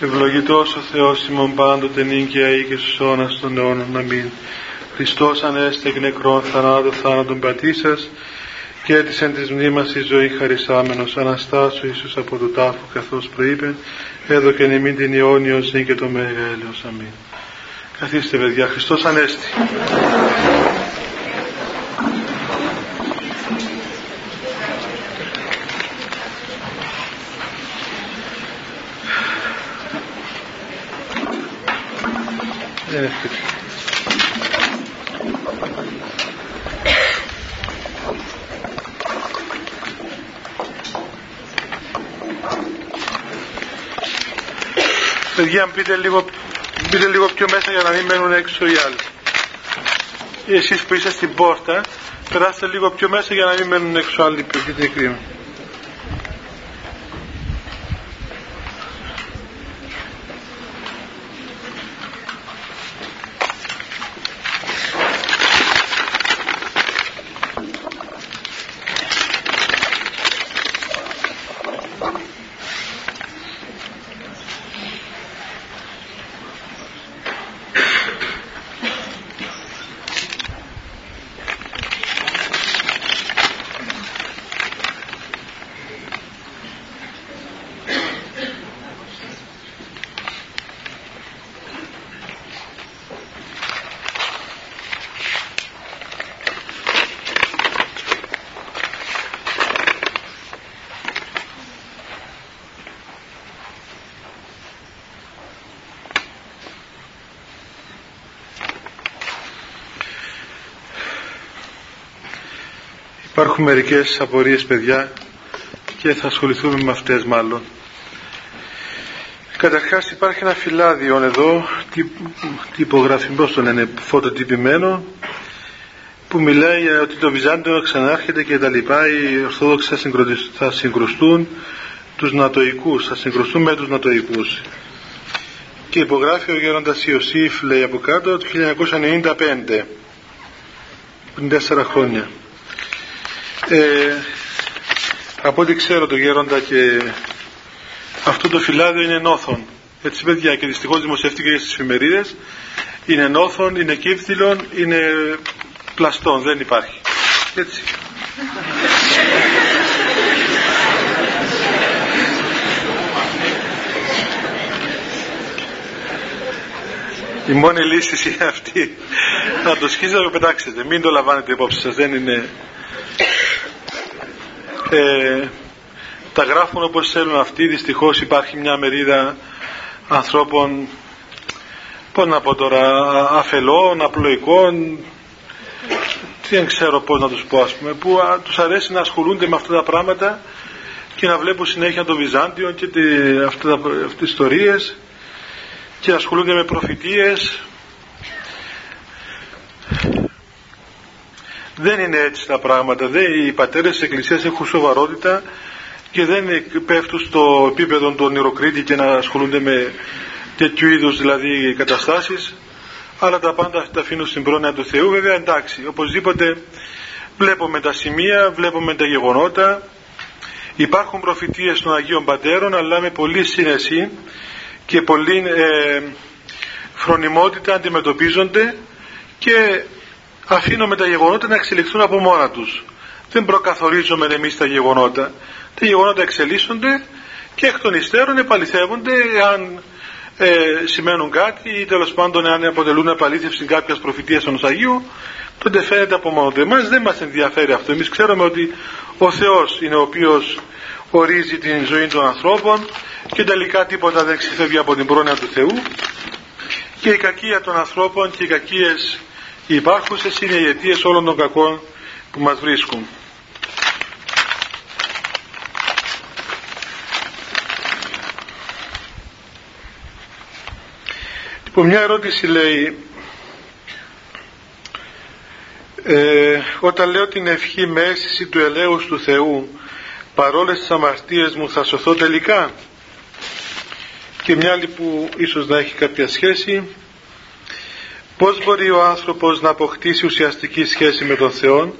Ευλογητός ο Θεός ημών πάντοτε νίκαια ή και στους αιώνας των αιώνων. Αμήν. Χριστός ανέστη εκ νεκρών θανάτου θάνατον πατήσας και έτησεν της μνήμας η ζωή χαρισάμενος Αναστάσου Ιησούς από το τάφο καθώς προείπε έδωκεν ημίν την αιώνιο ζήν και το μεγαλείο. Αμήν. Καθίστε παιδιά, Χριστός Ανέστη. Παιδιά, μπείτε λίγο, μπείτε λίγο πιο μέσα για να μην μένουν έξω οι άλλοι. Εσείς που είστε στην πόρτα, περάστε λίγο πιο μέσα για να μην μένουν έξω άλλοι που έχετε κρίμα. Υπάρχουν μερικές απορίες παιδιά και θα ασχοληθούμε με αυτές μάλλον. Καταρχάς υπάρχει ένα φυλάδιο εδώ, τυπογραφημένος πώς το λένε, φωτοτυπημένο, που μιλάει για ότι το Βυζάντιο ξανάρχεται και τα λοιπά, οι Ορθόδοξοι θα συγκρουστούν τους Νατοικούς, θα συγκρουστούν με τους Νατοικούς. Και υπογράφει ο Γέροντας Ιωσήφ, λέει από κάτω, το 1995, πριν τέσσερα χρόνια. Ε, από ό,τι ξέρω το γέροντα και αυτό το φυλάδιο είναι νόθον. Έτσι παιδιά και δυστυχώς δημοσιεύτηκε στις εφημερίδες. Είναι νόθον, είναι κύφθυλον, είναι πλαστών, δεν υπάρχει. Έτσι. Η μόνη λύση είναι αυτή. Να το σκίζετε να το πετάξετε. Μην το λαμβάνετε υπόψη σας. Δεν είναι ε, τα γράφουν όπως θέλουν. Αυτοί δυστυχώς υπάρχει μια μερίδα ανθρώπων πώς να πω τώρα αφελών, απλοϊκών. Δεν ξέρω πώς να τους πω ας πούμε που α, τους αρέσει να ασχολούνται με αυτά τα πράγματα και να βλέπουν συνέχεια το Βυζάντιο και τη, αυτά, αυτές τις ιστορίες και ασχολούνται με προφητείες Δεν είναι έτσι τα πράγματα. Δεν, οι πατέρες της Εκκλησίας έχουν σοβαρότητα και δεν πέφτουν στο επίπεδο των Ιεροκρίτη και να ασχολούνται με τέτοιου είδους δηλαδή καταστάσεις. Αλλά τα πάντα τα αφήνουν στην πρόνοια του Θεού. Βέβαια εντάξει οπωσδήποτε βλέπουμε τα σημεία βλέπουμε τα γεγονότα. Υπάρχουν προφητείες των Αγίων Πατέρων αλλά με πολύ σύνεση και πολύ ε, φρονιμότητα αντιμετωπίζονται και αφήνουμε τα γεγονότα να εξελιχθούν από μόνα τους. Δεν προκαθορίζουμε εμείς τα γεγονότα. Τα γεγονότα εξελίσσονται και εκ των υστέρων επαληθεύονται αν ε, σημαίνουν κάτι ή τέλος πάντων αν αποτελούν επαλήθευση κάποιας προφητείας ενός Αγίου, τότε φαίνεται από μόνο του. Εμάς δεν μας ενδιαφέρει αυτό. Εμείς ξέρουμε ότι ο Θεός είναι ο οποίος ορίζει την ζωή των ανθρώπων και τελικά τίποτα δεν ξεφεύγει από την πρόνοια του Θεού και η κακία των ανθρώπων και οι κακίες οι υπάρχουσες είναι οι αιτίες όλων των κακών που μας βρίσκουν. Λοιπόν, μια ερώτηση λέει ε, όταν λέω την ευχή με αίσθηση του ελέους του Θεού παρόλες τις αμαρτίες μου θα σωθώ τελικά και μια άλλη που ίσως να έχει κάποια σχέση πώς μπορεί ο άνθρωπος να αποκτήσει ουσιαστική σχέση με τον Θεό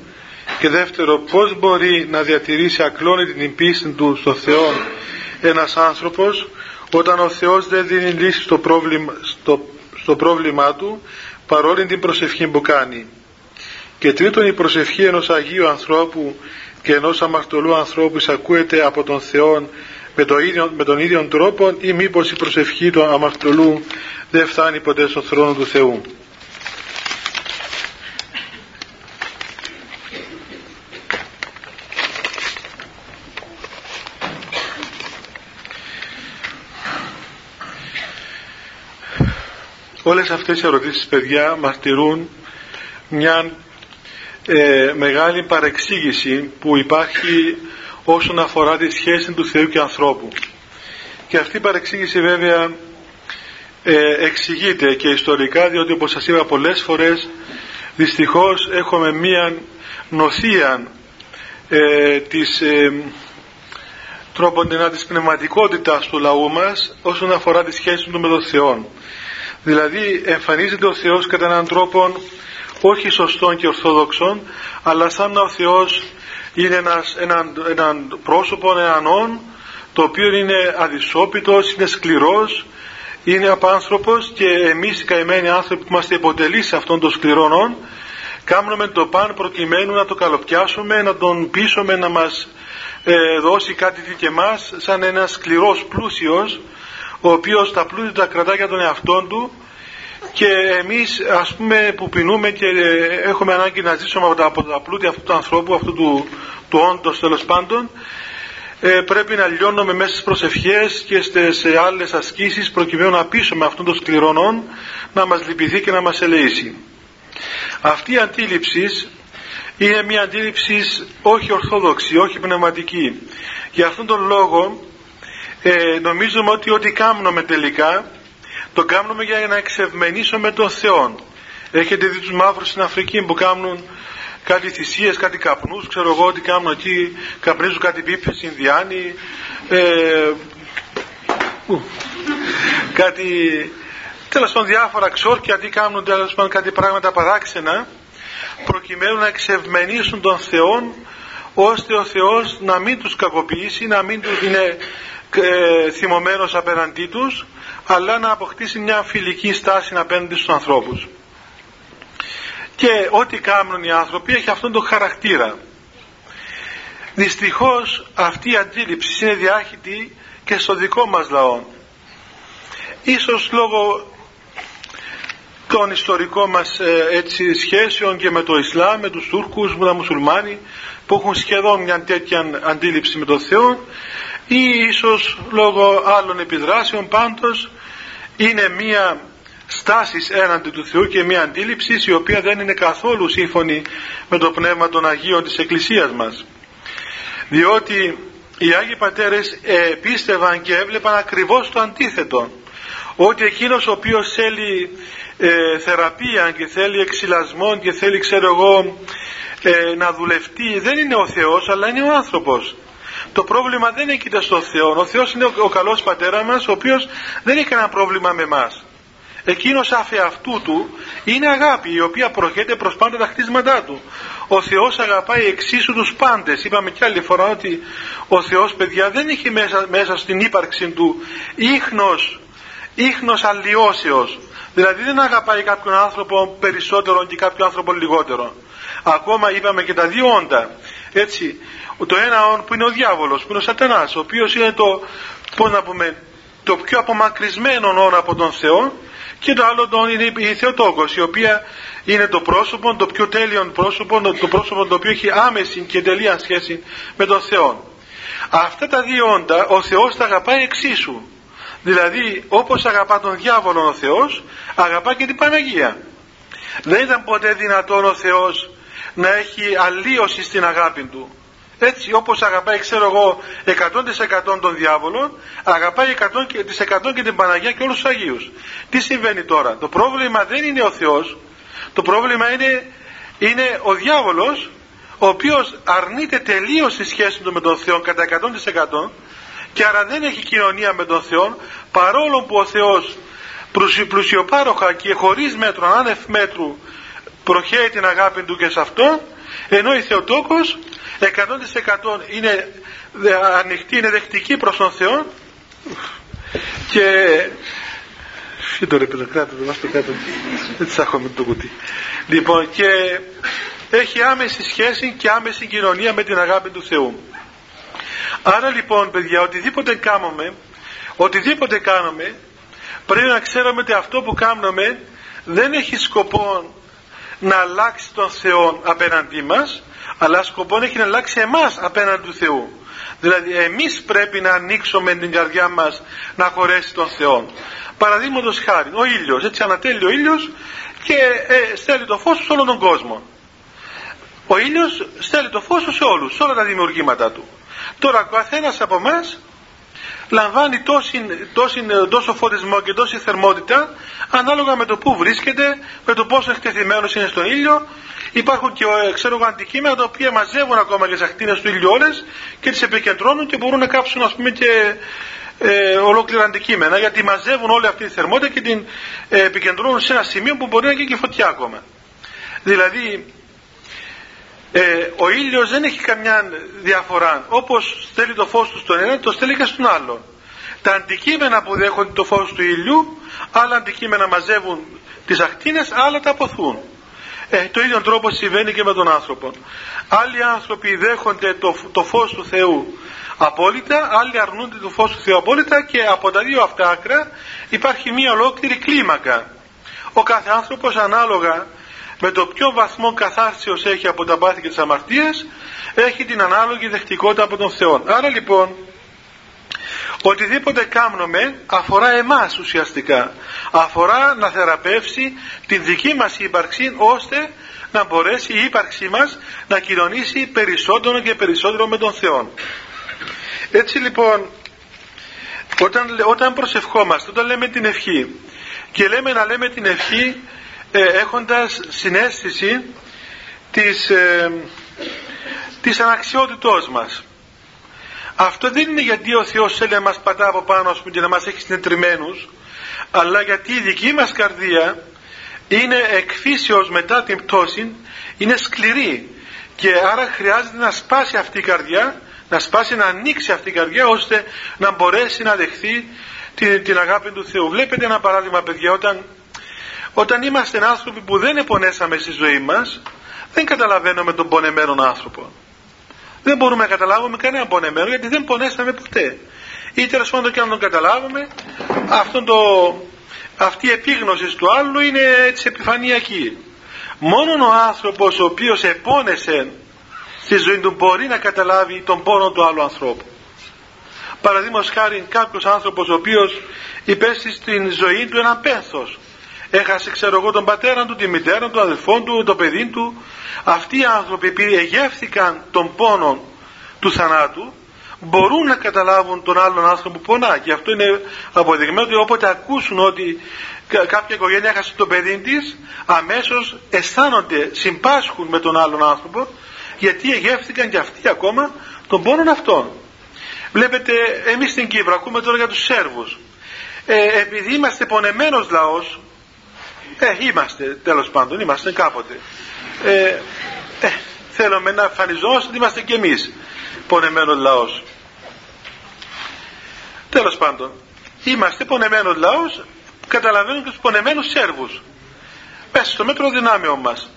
και δεύτερο πώς μπορεί να διατηρήσει ακλόνητη την πίστη του στον Θεό ένας άνθρωπος όταν ο Θεός δεν δίνει λύση στο πρόβλημα, στο, στο πρόβλημά του παρόλη την προσευχή που κάνει. Και τρίτον η προσευχή ενός Αγίου ανθρώπου και ενός αμαρτωλού ανθρώπου εισακούεται από τον Θεό με, το ίδιο, με τον ίδιο τρόπο ή μήπως η προσευχή του αμαρτωλού δεν φτάνει ποτέ στον θρόνο του Θεού. Όλες αυτές οι ερωτήσεις παιδιά μαρτυρούν μια ε, μεγάλη παρεξήγηση που υπάρχει όσον αφορά τη σχέση του Θεού και ανθρώπου. Και αυτή η παρεξήγηση βέβαια ε, εξηγείται και ιστορικά διότι όπως σας είπα πολλές φορές δυστυχώς έχουμε μία νοθεία ε, της ε, τρόπον της πνευματικότητας του λαού μας όσον αφορά τη σχέση του με τον Θεό. Δηλαδή εμφανίζεται ο Θεός κατά έναν τρόπο όχι σωστόν και ορθόδοξον αλλά σαν να ο Θεός είναι ένας, έναν, έναν πρόσωπο, έναν όν το οποίο είναι αδυσόπιτος, είναι σκληρός είναι απάνθρωπος και εμείς οι καημένοι άνθρωποι που είμαστε υποτελείς σε αυτόν τον σκληρό όν κάνουμε το παν προκειμένου να το καλοπιάσουμε, να τον πείσουμε να μας ε, δώσει κάτι και εμάς σαν ένας σκληρός πλούσιος ο οποίος τα πλούτη τα κρατά για τον εαυτό του και εμείς ας πούμε που πεινούμε και έχουμε ανάγκη να ζήσουμε από τα, από τα πλούτη αυτού του ανθρώπου, αυτού του, του όντως τέλος πάντων ε, πρέπει να λιώνουμε μέσα στις προσευχές και σε άλλες ασκήσεις προκειμένου να πείσουμε αυτόν τον σκληρονόν να μας λυπηθεί και να μας ελεήσει. Αυτή η αντίληψη είναι μια αντίληψη όχι ορθόδοξη, όχι πνευματική. Για αυτόν τον λόγο ε, νομίζουμε ότι ό,τι κάνουμε τελικά το κάνουμε για να εξευμενήσουμε τον Θεό. Έχετε δει τους μαύρους στην Αφρική που κάνουν κάτι θυσίες, κάτι καπνούς, ξέρω εγώ τι κάνουν εκεί, καπνίζουν κάτι πίπες, Ινδιάνοι, ε, κάτι, τέλος πάντων διάφορα ξόρκια, τι κάνουν τέλος πάντων κάτι πράγματα παράξενα, προκειμένου να εξευμενήσουν τον Θεό, ώστε ο Θεός να μην τους κακοποιήσει, να μην τους είναι ε, θυμωμένος απέναντί τους αλλά να αποκτήσει μια φιλική στάση απέναντι στους ανθρώπους. Και ό,τι κάνουν οι άνθρωποι έχει αυτόν τον χαρακτήρα. Δυστυχώς αυτή η αντίληψη είναι διάχυτη και στο δικό μας λαό. Ίσως λόγω των ιστορικών μας ε, έτσι, σχέσεων και με το Ισλάμ, με τους Τούρκους, με τα Μουσουλμάνοι που έχουν σχεδόν μια τέτοια αντίληψη με τον Θεό ή ίσως λόγω άλλων επιδράσεων πάντως είναι μία στάσης έναντι του Θεού και μία αντίληψη η οποία δεν είναι καθόλου σύμφωνη με το Πνεύμα των Αγίων της Εκκλησίας μας. Διότι οι Άγιοι Πατέρες ε, πίστευαν και έβλεπαν ακριβώς το αντίθετο ότι εκείνος ο οποίος θέλει ε, θεραπεία και θέλει εξυλασμό και θέλει ξέρω εγώ ε, να δουλευτεί δεν είναι ο Θεός αλλά είναι ο άνθρωπος το πρόβλημα δεν είναι στο Θεό. Ο Θεός είναι ο, ο καλός πατέρας μας, ο οποίος δεν έχει κανένα πρόβλημα με εμάς. Εκείνος αφ' αυτού του είναι αγάπη η οποία προχέται προς πάντα τα χτίσματά του. Ο Θεός αγαπάει εξίσου τους πάντες. Είπαμε κι άλλη φορά ότι ο Θεός παιδιά δεν έχει μέσα, μέσα στην ύπαρξη του ίχνος, ίχνος αλλοιώσεως. Δηλαδή δεν αγαπάει κάποιον άνθρωπο περισσότερο και κάποιον άνθρωπο λιγότερο. Ακόμα είπαμε και τα δύο όντα. Έτσι, το ένα που είναι ο διάβολος, που είναι ο σατανάς, ο οποίος είναι το, πώς να πούμε, το πιο απομακρυσμένο όρο από τον Θεό και το άλλο το είναι η Θεοτόκος, η οποία είναι το πρόσωπο, το πιο τέλειο πρόσωπο, το πρόσωπο το οποίο έχει άμεση και τελεία σχέση με τον Θεό. Αυτά τα δύο όντα ο Θεός τα αγαπάει εξίσου. Δηλαδή όπως αγαπά τον διάβολο ο Θεός, αγαπά και την Παναγία. Δεν ήταν ποτέ δυνατόν ο Θεός να έχει αλλίωση στην αγάπη του. Έτσι όπως αγαπάει ξέρω εγώ 100% των διάβολων αγαπάει 100% και την Παναγία και όλους τους Αγίους. Τι συμβαίνει τώρα; Το πρόβλημα δεν είναι ο Θεός. Το πρόβλημα είναι, είναι ο διάβολος ο οποίος αρνείται τελείως τη σχέση του με τον Θεό κατά 100% και άρα δεν έχει κοινωνία με τον Θεό παρόλο που ο Θεός πλουσιοπάροχα και χωρίς μέτρο, άνευ μέτρου προχαίει την αγάπη του και σε αυτό ενώ η Θεοτόκος 100% είναι ανοιχτή, είναι δεκτική προς τον Θεό και Φύτω ρε παιδοκράτο, το βάζω κάτω. Δεν έχουμε το κουτί. Λοιπόν, και έχει άμεση σχέση και άμεση κοινωνία με την αγάπη του Θεού. Άρα λοιπόν, παιδιά, οτιδήποτε κάνουμε, οτιδήποτε κάνουμε, πρέπει να ξέρουμε ότι αυτό που κάνουμε δεν έχει σκοπό να αλλάξει τον Θεό απέναντί μας, αλλά σκοπό έχει να αλλάξει εμάς απέναντι του Θεού. Δηλαδή εμείς πρέπει να ανοίξουμε την καρδιά μας να χωρέσει τον Θεό. Παραδείγματος χάρη, ο ήλιος, έτσι ανατέλει ο ήλιος και ε, στέλνει το φως σε όλο τον κόσμο. Ο ήλιος στέλνει το φως σε όλους, σε όλα τα δημιουργήματα του. Τώρα ο καθένας από εμάς λαμβάνει τόση, τόση, τόσο φωτισμό και τόση θερμότητα ανάλογα με το που βρίσκεται, με το πόσο εκτεθειμένος είναι στον ήλιο. Υπάρχουν και ε, ξέρω εγώ αντικείμενα τα οποία μαζεύουν ακόμα και τις ακτίνες του ήλιου ώρες και τις επικεντρώνουν και μπορούν να κάψουν ας πούμε και ε, ολόκληρα αντικείμενα γιατί μαζεύουν όλη αυτή τη θερμότητα και την ε, επικεντρώνουν σε ένα σημείο που μπορεί να γίνει και φωτιά ακόμα. Δηλαδή ε, ο ήλιος δεν έχει καμιά διαφορά. Όπως στέλνει το φως του στον ένα, το στέλνει και στον άλλο. Τα αντικείμενα που δέχονται το φως του ήλιου, άλλα αντικείμενα μαζεύουν τις ακτίνες, άλλα τα αποθούν. Ε, το ίδιο τρόπο συμβαίνει και με τον άνθρωπο. Άλλοι άνθρωποι δέχονται το, το φως του Θεού απόλυτα, άλλοι αρνούνται το φως του Θεού απόλυτα και από τα δύο αυτά άκρα υπάρχει μία ολόκληρη κλίμακα. Ο κάθε άνθρωπος ανάλογα με το ποιο βαθμό καθάρσεως έχει από τα πάθη και τις αμαρτίες έχει την ανάλογη δεχτικότητα από τον Θεό. Άρα λοιπόν οτιδήποτε κάνουμε αφορά εμάς ουσιαστικά. Αφορά να θεραπεύσει την δική μας ύπαρξη ώστε να μπορέσει η ύπαρξή μας να κοινωνήσει περισσότερο και περισσότερο με τον Θεό. Έτσι λοιπόν όταν, όταν προσευχόμαστε, όταν λέμε την ευχή και λέμε να λέμε την ευχή ε, έχοντας συνέστηση της, ε, της αναξιότητός μας. Αυτό δεν είναι γιατί ο Θεός θέλει να μας πατά από πάνω πούμε, και να μας έχει συνετριμμένους, αλλά γιατί η δική μας καρδία είναι εκφύσεως μετά την πτώση, είναι σκληρή και άρα χρειάζεται να σπάσει αυτή η καρδιά, να σπάσει να ανοίξει αυτή η καρδιά ώστε να μπορέσει να δεχθεί την, την αγάπη του Θεού. Βλέπετε ένα παράδειγμα παιδιά όταν όταν είμαστε άνθρωποι που δεν επονέσαμε στη ζωή μας, δεν καταλαβαίνουμε τον πονεμένο άνθρωπο. Δεν μπορούμε να καταλάβουμε κανένα πονεμένο γιατί δεν πονέσαμε ποτέ. Ή τέλος πάντων και αν τον καταλάβουμε, αυτό το, αυτή η επίγνωση του άλλου είναι έτσι επιφανειακή. Μόνο ο άνθρωπος ο οποίος επώνεσε στη ζωή του μπορεί να καταλάβει τον πόνο του άλλου ανθρώπου. Παραδείγματος χάρη κάποιος άνθρωπος ο οποίος υπέστη στην ζωή του ένα πένθος έχασε ξέρω εγώ τον πατέρα του, τη μητέρα του, τον αδελφό του, το παιδί του. Αυτοί οι άνθρωποι επειδή εγεύθηκαν τον πόνο του θανάτου μπορούν να καταλάβουν τον άλλον άνθρωπο που πονά και αυτό είναι αποδειγμένο ότι όποτε ακούσουν ότι κάποια οικογένεια έχασε το παιδί της, αμέσως αισθάνονται, συμπάσχουν με τον άλλον άνθρωπο γιατί εγεύθηκαν και αυτοί ακόμα τον πόνο αυτόν. Βλέπετε εμείς στην Κύπρο ακούμε τώρα για τους Σέρβους ε, επειδή είμαστε πονεμένος λαός ε, είμαστε τέλος πάντων, είμαστε κάποτε. Ε, ε, θέλουμε να εμφανιζόμαστε ότι είμαστε κι εμείς πονεμένος λαός. Τέλος πάντων, είμαστε πονεμένος λαός, καταλαβαίνουν και τους πονεμένους Σέρβους. Πες στο μέτρο δυνάμεων μας.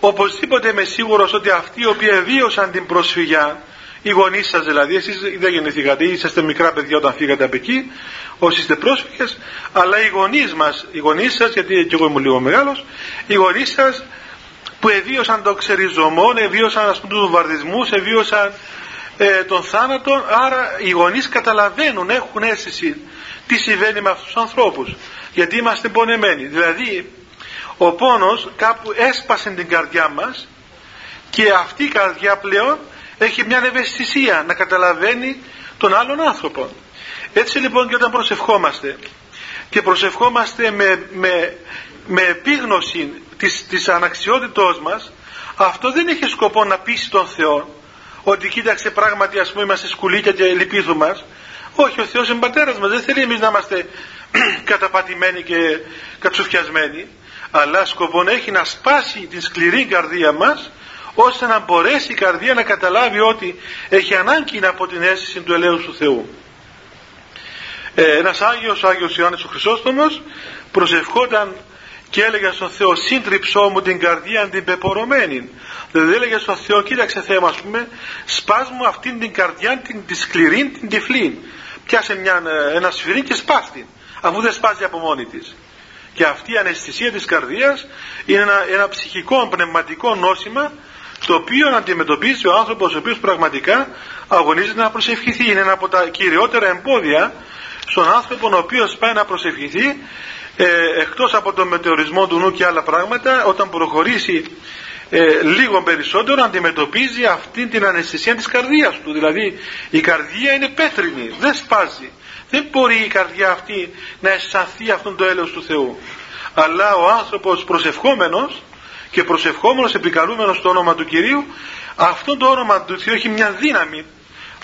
Οπωσδήποτε είμαι σίγουρος ότι αυτοί οι οποίοι βίωσαν την προσφυγιά οι γονείς σας δηλαδή, εσείς δεν γεννηθήκατε, είσαστε μικρά παιδιά όταν φύγατε από εκεί, όσοι είστε πρόσφυγες, αλλά οι γονείς μας, οι γονείς σας, γιατί και εγώ είμαι λίγο μεγάλος, οι γονείς σας που εβίωσαν το ξεριζωμό, εβίωσαν ας πούμε, τους βαρδισμούς, εβίωσαν ε, τον θάνατο, άρα οι γονείς καταλαβαίνουν, έχουν αίσθηση τι συμβαίνει με αυτούς τους ανθρώπους, γιατί είμαστε πονεμένοι. Δηλαδή, ο πόνος κάπου έσπασε την καρδιά μας και αυτή η καρδιά πλέον έχει μια ευαισθησία να καταλαβαίνει τον άλλον άνθρωπο. Έτσι λοιπόν και όταν προσευχόμαστε και προσευχόμαστε με, με, με επίγνωση της, της αναξιότητός μας αυτό δεν έχει σκοπό να πείσει τον Θεό ότι κοίταξε πράγματι ας πούμε είμαστε σκουλίκια και λυπήθου μας όχι ο Θεός είναι πατέρας μας. Δεν θέλει εμείς να είμαστε καταπατημένοι και κατσουφιασμένοι. Αλλά σκοπό έχει να σπάσει την σκληρή καρδία μας ώστε να μπορέσει η καρδία να καταλάβει ότι έχει ανάγκη από την αίσθηση του ελέους του Θεού. ε, ένας Άγιος, ο Άγιος Ιωάννης ο Χρυσόστομος προσευχόταν και έλεγε στον Θεό σύντριψό μου την καρδία την πεπορωμένη δηλαδή έλεγε στον Θεό κοίταξε Θεέ μου ας πούμε σπάς μου αυτήν την καρδιά την, τη σκληρή την τυφλή. Πιάσε μια, ε, ένα σφυρί και σπάστη αφού δεν σπάζει από μόνη της και αυτή η αναισθησία της καρδίας είναι ένα, ένα ψυχικό πνευματικό νόσημα το οποίο αντιμετωπίζει ο άνθρωπος ο οποίος πραγματικά αγωνίζεται να προσευχηθεί. Είναι ένα από τα κυριότερα εμπόδια στον άνθρωπο ο οποίος πάει να προσευχηθεί ε, εκτός από τον μετεωρισμό του νου και άλλα πράγματα όταν προχωρήσει ε, λίγο περισσότερο αντιμετωπίζει αυτή την αναισθησία της καρδίας του. Δηλαδή η καρδία είναι πέτρινη δεν σπάζει. Δεν μπορεί η καρδιά αυτή να αισθανθεί αυτόν το έλεος του Θεού. Αλλά ο άνθρωπος προσευχόμενος και προσευχόμενος επικαλούμενος στο όνομα του Κυρίου αυτό το όνομα του Θεού έχει μια δύναμη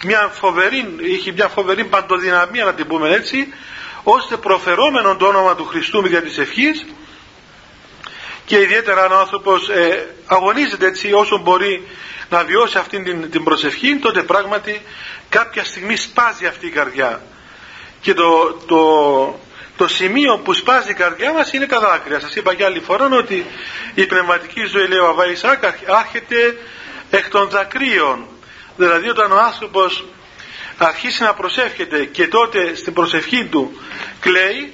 μια φοβερή, έχει μια φοβερή παντοδυναμία να την πούμε έτσι ώστε προφερόμενο το όνομα του Χριστού με δια της ευχής και ιδιαίτερα αν ο άνθρωπος ε, αγωνίζεται έτσι όσο μπορεί να βιώσει αυτή την, την προσευχή τότε πράγματι κάποια στιγμή σπάζει αυτή η καρδιά. Και το, το, το σημείο που σπάζει η καρδιά μας είναι τα δάκρυα σας είπα και άλλη φορά ότι η πνευματική ζωή λέει ο Αβά Ισάκ άρχεται εκ των δακρύων. Δηλαδή όταν ο άνθρωπος αρχίσει να προσεύχεται και τότε στην προσευχή του κλαίει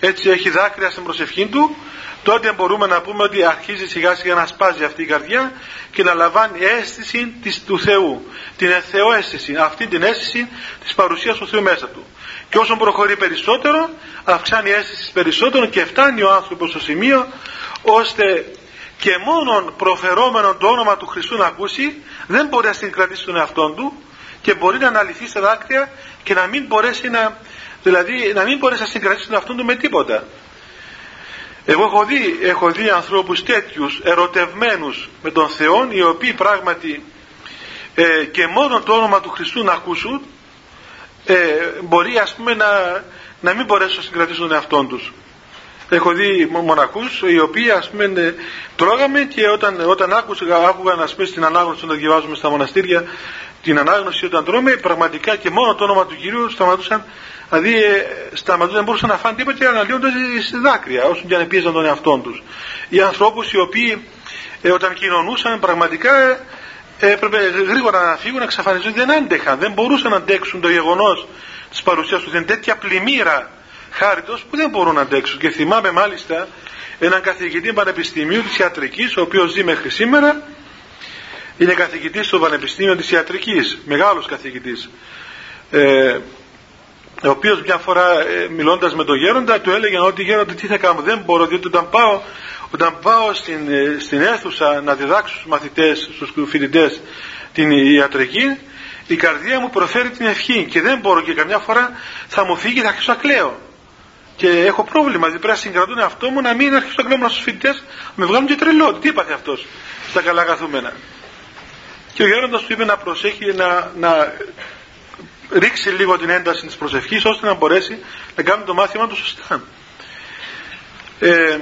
έτσι έχει δάκρυα στην προσευχή του τότε μπορούμε να πούμε ότι αρχίζει σιγά σιγά να σπάζει αυτή η καρδιά και να λαμβάνει αίσθηση της, του Θεού. Την θεοαίσθηση αυτή την αίσθηση της παρουσίας του Θεού μέσα του και όσο προχωρεί περισσότερο αυξάνει αίσθηση περισσότερο και φτάνει ο άνθρωπος στο σημείο ώστε και μόνον προφερόμενον το όνομα του Χριστού να ακούσει δεν μπορεί να συγκρατήσει τον εαυτό του και μπορεί να αναλυθεί σε δάκρυα και να μην μπορέσει να δηλαδή να μην μπορέσει να συγκρατήσει τον εαυτό του με τίποτα. Εγώ έχω δει, έχω δει ανθρώπους τέτοιους ερωτευμένους με τον Θεό οι οποίοι πράγματι ε, και μόνο το όνομα του Χριστού να ακούσουν ε, μπορεί ας πούμε να, να μην μπορέσουν να συγκρατήσουν τον εαυτό τους. Έχω δει μοναχούς οι οποίοι ας πούμε ε, τρώγαμε και όταν, όταν άκουσαν, άκουγαν ας πούμε στην ανάγνωση όταν διαβάζουμε στα μοναστήρια την ανάγνωση όταν τρώμε πραγματικά και μόνο το όνομα του Κυρίου σταματούσαν δηλαδή ε, σταματούσαν δεν μπορούσαν να φάνε τίποτα και αναλύονται σε δάκρυα όσο και αν πίεζαν τον εαυτό τους. Οι ανθρώπους οι οποίοι ε, όταν κοινωνούσαν πραγματικά ε, έπρεπε γρήγορα να φύγουν να εξαφανιστούν. Δεν άντεχαν. Δεν μπορούσαν να αντέξουν το γεγονός της παρουσίας τους. Δεν τέτοια πλημμύρα χάριτος που δεν μπορούν να αντέξουν. Και θυμάμαι μάλιστα έναν καθηγητή πανεπιστημίου της ιατρικής ο οποίος ζει μέχρι σήμερα. Είναι καθηγητής στο Πανεπιστήμιο της Ιατρικής, μεγάλος καθηγητής. Ε, ο οποίος μια φορά ε, μιλώντας με τον γέροντα του έλεγε ότι γέροντα τι θα κάνω, δεν μπορώ διότι όταν πάω, όταν πάω στην, ε, στην αίθουσα να διδάξω στους μαθητές, στους φοιτητές την ιατρική. Η καρδία μου προφέρει την ευχή και δεν μπορώ και καμιά φορά θα μου φύγει θα αρχίσω να κλαίω. Και έχω πρόβλημα, δηλαδή πρέπει να συγκρατούν αυτό μου να μην αρχίσω να κλαίω στους φοιτητές με βγάλουν και τρελό, τι είπατε αυτός στα καλά καθούμενα και ο γέροντας του είπε να προσέχει να, να ρίξει λίγο την ένταση της προσευχής ώστε να μπορέσει να κάνει το μάθημα του σωστά. Ε,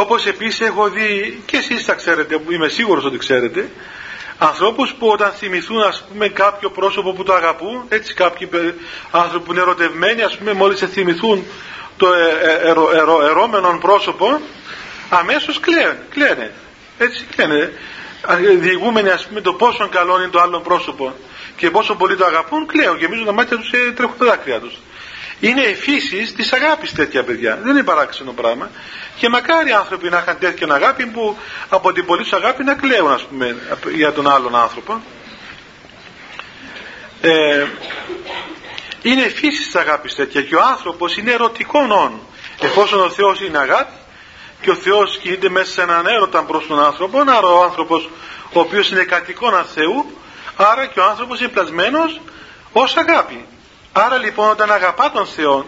όπως επίσης έχω δει και εσείς τα ξέρετε, είμαι σίγουρος ότι ξέρετε, ανθρώπους που όταν θυμηθούν ας πούμε κάποιο πρόσωπο που το αγαπούν, έτσι κάποιοι άνθρωποι που είναι ερωτευμένοι ας πούμε μόλις σε θυμηθούν το ε, ε, ερώμενο πρόσωπο, αμέσως κλαίνε, κλαίνε, έτσι κλαίνε. Διηγούμενοι ας πούμε το πόσο καλό είναι το άλλο πρόσωπο και πόσο πολύ το αγαπούν κλαίουν και τα μάτια τους ε, τρέχουν τα δάκρυα τους είναι η φύσης της αγάπης τέτοια παιδιά. Δεν είναι παράξενο πράγμα. Και μακάρι άνθρωποι να είχαν τέτοια αγάπη που από την πολύ τους αγάπη να κλαίουν ας πούμε για τον άλλον άνθρωπο. Ε, είναι η φύσης της αγάπης τέτοια και ο άνθρωπος είναι ερωτικό όν. Εφόσον ο Θεός είναι αγάπη και ο Θεός κινείται μέσα σε έναν έρωτα προς τον άνθρωπο άρα ο άνθρωπος ο οποίος είναι κατοικόνα Θεού άρα και ο άνθρωπος είναι πλασμένος ως αγάπη άρα λοιπόν όταν αγαπά τον Θεό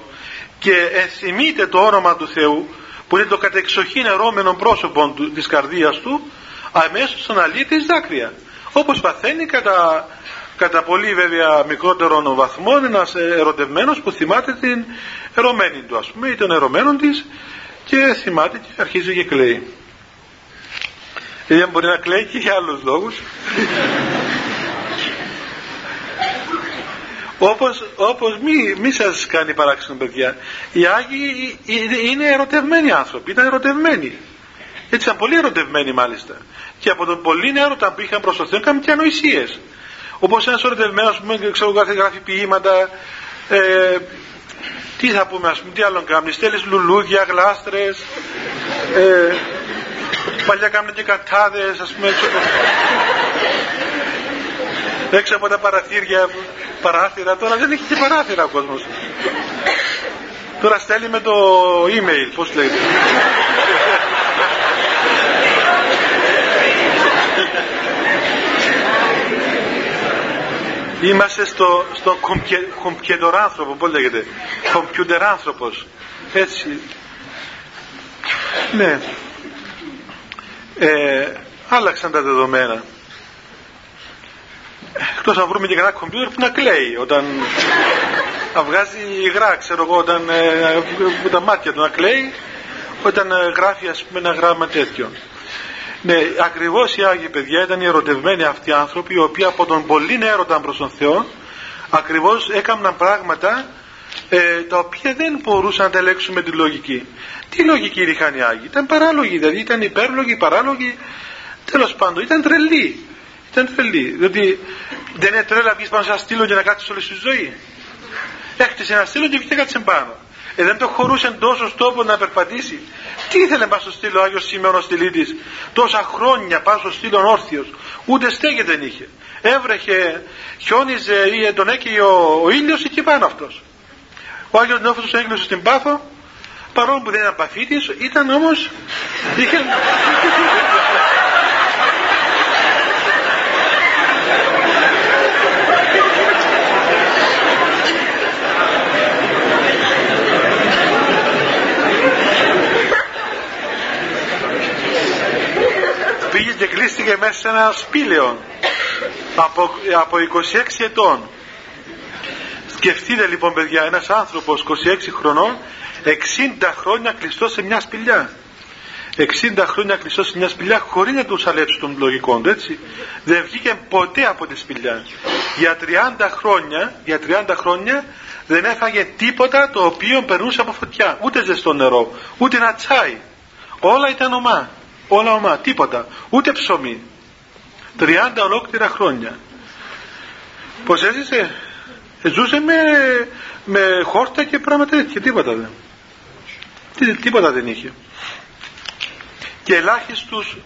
και ενθυμείται το όνομα του Θεού που είναι το κατεξοχήν ερώμενο πρόσωπο του, της καρδίας του αμέσως αναλύει τις δάκρυα όπως παθαίνει κατά, κατά πολύ βέβαια μικρότερων βαθμών ένας ερωτευμένος που θυμάται την ερωμένη του ας πούμε ή τον ερωμένο της και θυμάται και αρχίζει και κλαίει. Γιατί μπορεί να κλαίει και για άλλους λόγους. Όπως, όπως μη, μη σας κάνει παράξενο παιδιά. Οι Άγιοι είναι ερωτευμένοι άνθρωποι ήταν ερωτευμένοι. Έτσι ήταν πολύ ερωτευμένοι μάλιστα. Και από τον πολύ έρωτα που είχαν προς το Θεό είχαν και ανοησίες. Όπως ένας ερωτευμένος που ξέρω γράφει ποιήματα ε, τι θα πούμε ας πούμε τι άλλο κάνει στέλνεις λουλούδια, γλάστρες ε, παλιά κάνουν και κατάδες ας πούμε έξω από τα παραθύρια παράθυρα τώρα δεν έχει και παράθυρα ο κόσμος τώρα στέλνει με το email πως λέγεται Είμαστε στο, στο κομπιέτερ άνθρωπο, πώς λέγεται, κομπιούτερ άνθρωπος. Έτσι. Ναι. Ε, άλλαξαν τα δεδομένα. Εκτός να βρούμε και κανένα κομπιούτερ που να κλαίει όταν να βγάζει υγρά, ξέρω εγώ, όταν ε, τα μάτια του να κλαίει, όταν ε, γράφει ας πούμε ένα γράμμα τέτοιο. Ναι, ακριβώς οι Άγιοι παιδιά ήταν οι ερωτευμένοι αυτοί οι άνθρωποι, οι οποίοι από τον πολύ έρωτα προς τον Θεό, ακριβώς έκαναν πράγματα ε, τα οποία δεν μπορούσαν να τα ελέγξουν με τη λογική. Τι λογική είχαν οι Άγιοι, ήταν παράλογοι, δηλαδή ήταν υπέρλογοι, παράλογοι, τέλος πάντων ήταν τρελοί. Ήταν τρελοί, διότι δεν είναι τρέλα βγεις πάνω σε ένα στήλο για να κάτσεις όλη στη ζωή. Έχτισε ένα στήλο και βγήκε κάτσε πάνω. Ε, δεν το χωρούσε τόσος τόπος να περπατήσει. Τι ήθελε να στο στήλο Άγιος Σίμεωνος Στυλίτης τόσα χρόνια πάνω στο στήλο όρθιος. Ούτε στέγη δεν είχε. Έβρεχε, χιόνιζε ή τον έκαιγε ο, ο ήλιος εκεί πάνω αυτός. Ο Άγιος Νόφος έγκλωσε στην Πάφο παρόλο που δεν ήταν παθήτης ήταν όμως είχε... πήγε και κλείστηκε μέσα σε ένα σπήλαιο από, από 26 ετών. Σκεφτείτε λοιπόν παιδιά ένας άνθρωπος 26 χρονών 60 χρόνια κλειστό σε μια σπηλιά. 60 χρόνια κλειστό σε μια σπηλιά χωρίς να τους αλέψει των λογικών του έτσι. Δεν βγήκε ποτέ από τη σπηλιά. Για 30 χρόνια, για 30 χρόνια δεν έφαγε τίποτα το οποίο περνούσε από φωτιά. Ούτε ζεστό νερό, ούτε ένα τσάι. Όλα ήταν ομά όλα ομά, τίποτα, ούτε ψωμί. 30 ολόκληρα χρόνια. Πώς έζησε, ε, ζούσε με, με χόρτα και πράγματα τέτοια, τίποτα δεν. Τι, τίποτα δεν είχε. Και ελάχιστους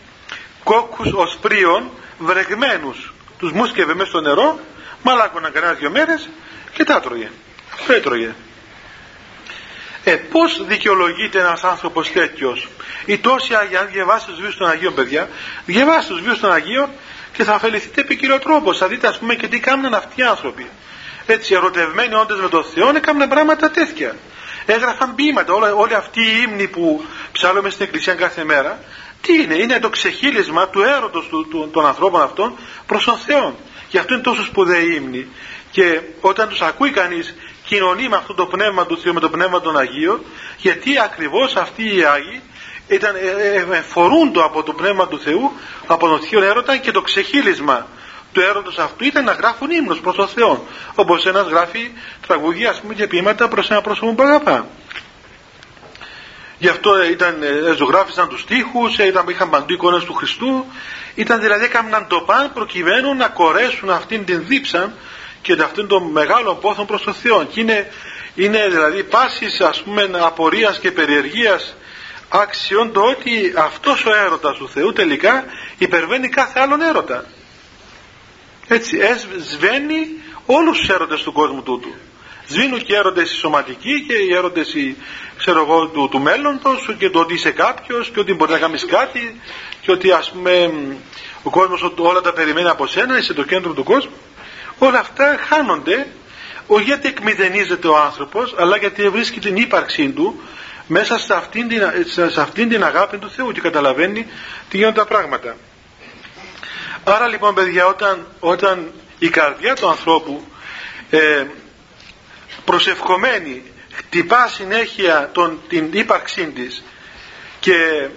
κόκκους οσπρίων βρεγμένους τους μουσκευε μέσα στο νερό, μαλάκωναν κανένα δυο μέρες και τα έτρωγε. Αυτό έτρωγε. Ε, πώς δικαιολογείται ένας άνθρωπος τέτοιος; Ή τόσοι Άγιοι, αν διαβάσετε τους βίους των Αγίων παιδιά, διαβάστε τους βίους των Αγίων και θα ωφεληθείτε επί κύριο τρόπο. Θα δείτε ας πούμε και τι κάνουν αυτοί οι άνθρωποι. Έτσι ερωτευμένοι όντως με τον Θεό έκαναν πράγματα τέτοια. Έγραφαν ποίηματα, όλα, όλοι αυτοί οι ύμνοι που ψάλλουμε στην Εκκλησία κάθε μέρα, τι είναι, είναι το ξεχύλισμα του έρωτος του, του, των ανθρώπων αυτών προς τον Θεό. Γι' αυτό είναι τόσο σπουδαίοι ύμνοι. Και όταν τους ακούει κανείς κοινωνεί με αυτό το πνεύμα του Θεού, με το πνεύμα των Αγίων, γιατί ακριβώς αυτοί οι Άγιοι ήταν, ε, ε, ε, φορούν το από το πνεύμα του Θεού, από τον Θείο Έρωτα και το ξεχύλισμα του έρωτος αυτού ήταν να γράφουν ύμνους προς τον Θεό. Όπως ένας γράφει τραγούδια ας πούμε και ποίηματα προς ένα πρόσωπο που αγαπά. Γι' αυτό ήταν, ζωγράφησαν τους στίχους, ήταν, είχαν παντού εικόνες του Χριστού, ήταν δηλαδή έκαναν το παν προκειμένου να κορέσουν αυτήν την δίψα και αυτόν τον μεγάλο πόθο προς τον Θεό και είναι, είναι δηλαδή πάσης ας πούμε απορίας και περιεργίας άξιον το ότι αυτός ο έρωτας του Θεού τελικά υπερβαίνει κάθε άλλον έρωτα. Έτσι σβαίνει όλους τους έρωτες του κόσμου τούτου. Σβήνουν και οι έρωτες οι σωματικοί και οι έρωτες οι, ξέρω εγώ, του, του μέλλοντος και το ότι είσαι κάποιος και ότι μπορεί να κάνεις κάτι και ότι ας πούμε ο κόσμος όλα τα περιμένει από σένα είσαι το κέντρο του κόσμου όλα αυτά χάνονται όχι γιατί εκμηδενίζεται ο άνθρωπος αλλά γιατί βρίσκει την ύπαρξή του μέσα σε αυτήν την, σε αυτήν την αγάπη του Θεού και καταλαβαίνει τι γίνονται τα πράγματα. Άρα λοιπόν παιδιά όταν, όταν η καρδιά του ανθρώπου ε, προσευχομένη χτυπά συνέχεια τον, την ύπαρξή της και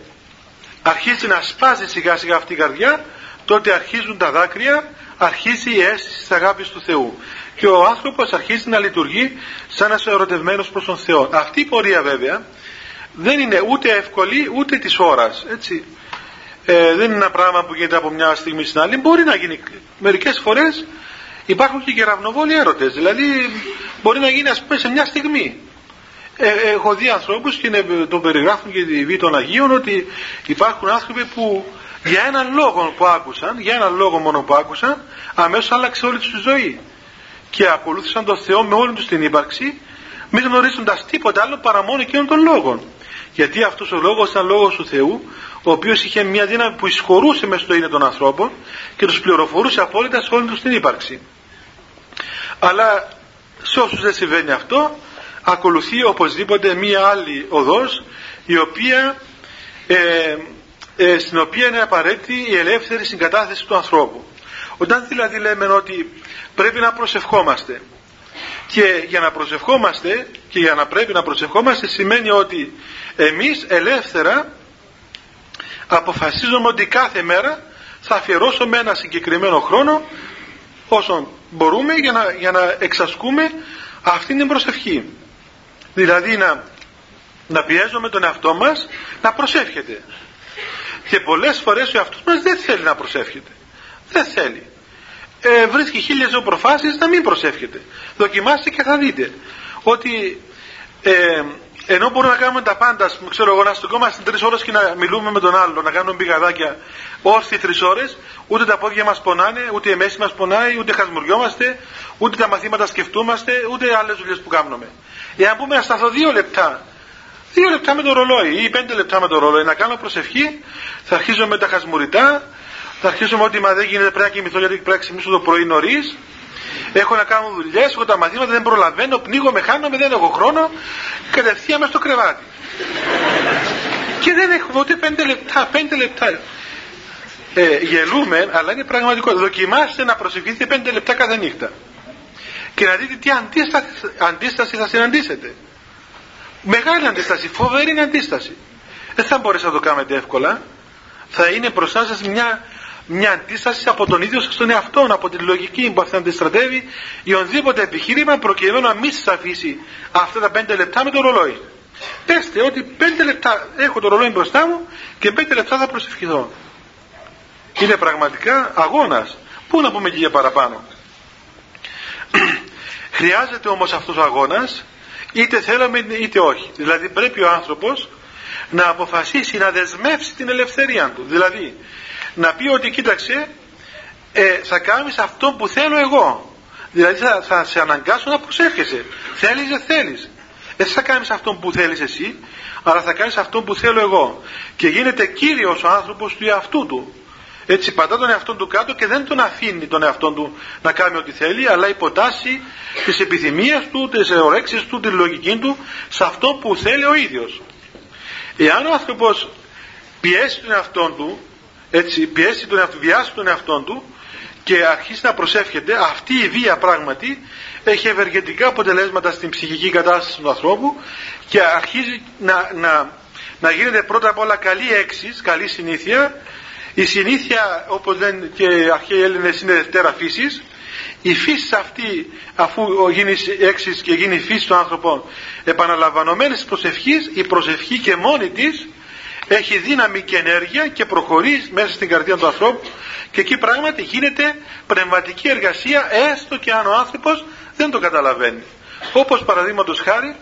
αρχίζει να σπάζει σιγά σιγά αυτή η καρδιά τότε αρχίζουν τα δάκρυα αρχίζει η αίσθηση της αγάπης του Θεού. Και ο άνθρωπος αρχίζει να λειτουργεί σαν ένας ερωτευμένος προς τον Θεό. Αυτή η πορεία βέβαια δεν είναι ούτε εύκολη ούτε της ώρας έτσι. Ε, δεν είναι ένα πράγμα που γίνεται από μια στιγμή στην άλλη. Μπορεί να γίνει. Μερικές φορές υπάρχουν και κεραυνοβόλοι έρωτες. Δηλαδή μπορεί να γίνει ας πούμε σε μια στιγμή. Ε, έχω δει ανθρώπους και το περιγράφουν και τη βή των Αγίων ότι υπάρχουν άνθρωποι που για έναν λόγο που άκουσαν, για έναν λόγο μόνο που άκουσαν, αμέσως άλλαξε όλη τους τη ζωή. Και ακολούθησαν τον Θεό με όλη τους την ύπαρξη, μη γνωρίζοντας τίποτα άλλο παρά μόνο εκείνον τον λόγο. Γιατί αυτός ο λόγος ήταν λόγος του Θεού, ο οποίος είχε μια δύναμη που εισχωρούσε μέσα στο είναι των ανθρώπων και τους πληροφορούσε απόλυτα σε όλη τους την ύπαρξη. Αλλά σε όσους δεν συμβαίνει αυτό, ακολουθεί οπωσδήποτε μία άλλη οδός η οποία, ε, ε, στην οποία είναι απαραίτητη η ελεύθερη συγκατάθεση του ανθρώπου. Όταν δηλαδή λέμε ότι πρέπει να προσευχόμαστε και για να προσευχόμαστε και για να πρέπει να προσευχόμαστε σημαίνει ότι εμείς ελεύθερα αποφασίζουμε ότι κάθε μέρα θα αφιερώσουμε ένα συγκεκριμένο χρόνο όσο μπορούμε για να, για να εξασκούμε αυτή την προσευχή. Δηλαδή να, να πιέζουμε τον εαυτό μας να προσεύχεται. Και πολλές φορές ο εαυτός μας δεν θέλει να προσεύχεται. Δεν θέλει. Ε, βρίσκει χίλιες προφάσεις να μην προσεύχεται. Δοκιμάστε και θα δείτε ότι ε, ενώ μπορούμε να κάνουμε τα πάντα, ξέρω εγώ, να στεκόμαστε τρεις ώρες και να μιλούμε με τον άλλο, να κάνουμε πηγαδάκια όρθιοι τρεις ώρες, ούτε τα πόδια μας πονάνε, ούτε η μέση μας πονάει, ούτε χασμουριόμαστε, ούτε τα μαθήματα σκεφτούμαστε, ούτε άλλες δουλειές που κάνουμε. Εάν πούμε να σταθώ δύο λεπτά, δύο λεπτά με το ρολόι ή πέντε λεπτά με το ρολόι να κάνω προσευχή, θα αρχίζω με τα χασμουριτά, θα αρχίσουμε ότι μα δεν γίνεται πρέπει να κοιμηθώ γιατί πρέπει να ξυπνήσω το πρωί νωρίς. Έχω να κάνω δουλειές, έχω τα μαθήματα, δεν προλαβαίνω, πνίγομαι, χάνομαι, δεν έχω χρόνο. Κατευθείαν μες στο κρεβάτι. και δεν έχω ούτε πέντε λεπτά, πέντε λεπτά. Ε, γελούμε, αλλά είναι πραγματικό. Δοκιμάστε να προσευχηθείτε πέντε λεπτά κάθε νύχτα και να δείτε τι αντίσταση, αντίσταση θα συναντήσετε. Μεγάλη αντίσταση, φοβερή αντίσταση. Δεν θα μπορέσετε να το κάνετε εύκολα. Θα είναι μπροστά σας μια, μια αντίσταση από τον ίδιο σας τον εαυτό, από την λογική που αυτή αντιστρατεύει ή ονδήποτε επιχείρημα προκειμένου να μην σας αφήσει αυτά τα πέντε λεπτά με το ρολόι. Πέστε ότι πέντε λεπτά έχω το ρολόι μπροστά μου και πέντε λεπτά θα προσευχηθώ. Είναι πραγματικά αγώνας. Πού να πούμε και για παραπάνω. Χρειάζεται όμως αυτός ο αγώνας είτε θέλουμε είτε όχι. Δηλαδή πρέπει ο άνθρωπος να αποφασίσει να δεσμεύσει την ελευθερία του. Δηλαδή να πει ότι κοίταξε ε, θα κάνεις αυτό που θέλω εγώ. Δηλαδή θα, θα σε αναγκάσω να προσεύχεσαι. Θέλεις δεν θέλεις. Δεν θα κάνεις αυτό που θέλεις εσύ αλλά θα κάνεις αυτό που θέλω εγώ. Και γίνεται κύριος ο άνθρωπος του εαυτού του. Έτσι πατά τον εαυτό του κάτω και δεν τον αφήνει τον εαυτό του να κάνει ό,τι θέλει, αλλά υποτάσσει τις επιθυμίες του, τις ορέξεις του, τη λογική του σε αυτό που θέλει ο ίδιος. Εάν ο άνθρωπος πιέσει τον εαυτό του, έτσι, πιέσει τον εαυτό, βιάσει τον εαυτό του και αρχίσει να προσεύχεται, αυτή η βία πράγματι έχει ευεργετικά αποτελέσματα στην ψυχική κατάσταση του ανθρώπου και αρχίζει να, να, να γίνεται πρώτα απ' όλα καλή έξις, καλή συνήθεια η συνήθεια όπως λένε και οι αρχαίοι Έλληνες είναι δευτέρα φύσης. Η φύση αυτή αφού γίνεις έξις και γίνει φύση των άνθρωπων επαναλαμβανομένης προσευχής η προσευχή και μόνη της έχει δύναμη και ενέργεια και προχωρεί μέσα στην καρδιά του ανθρώπου και εκεί πράγματι γίνεται πνευματική εργασία έστω και αν ο άνθρωπος δεν το καταλαβαίνει. Όπως παραδείγματος χάρη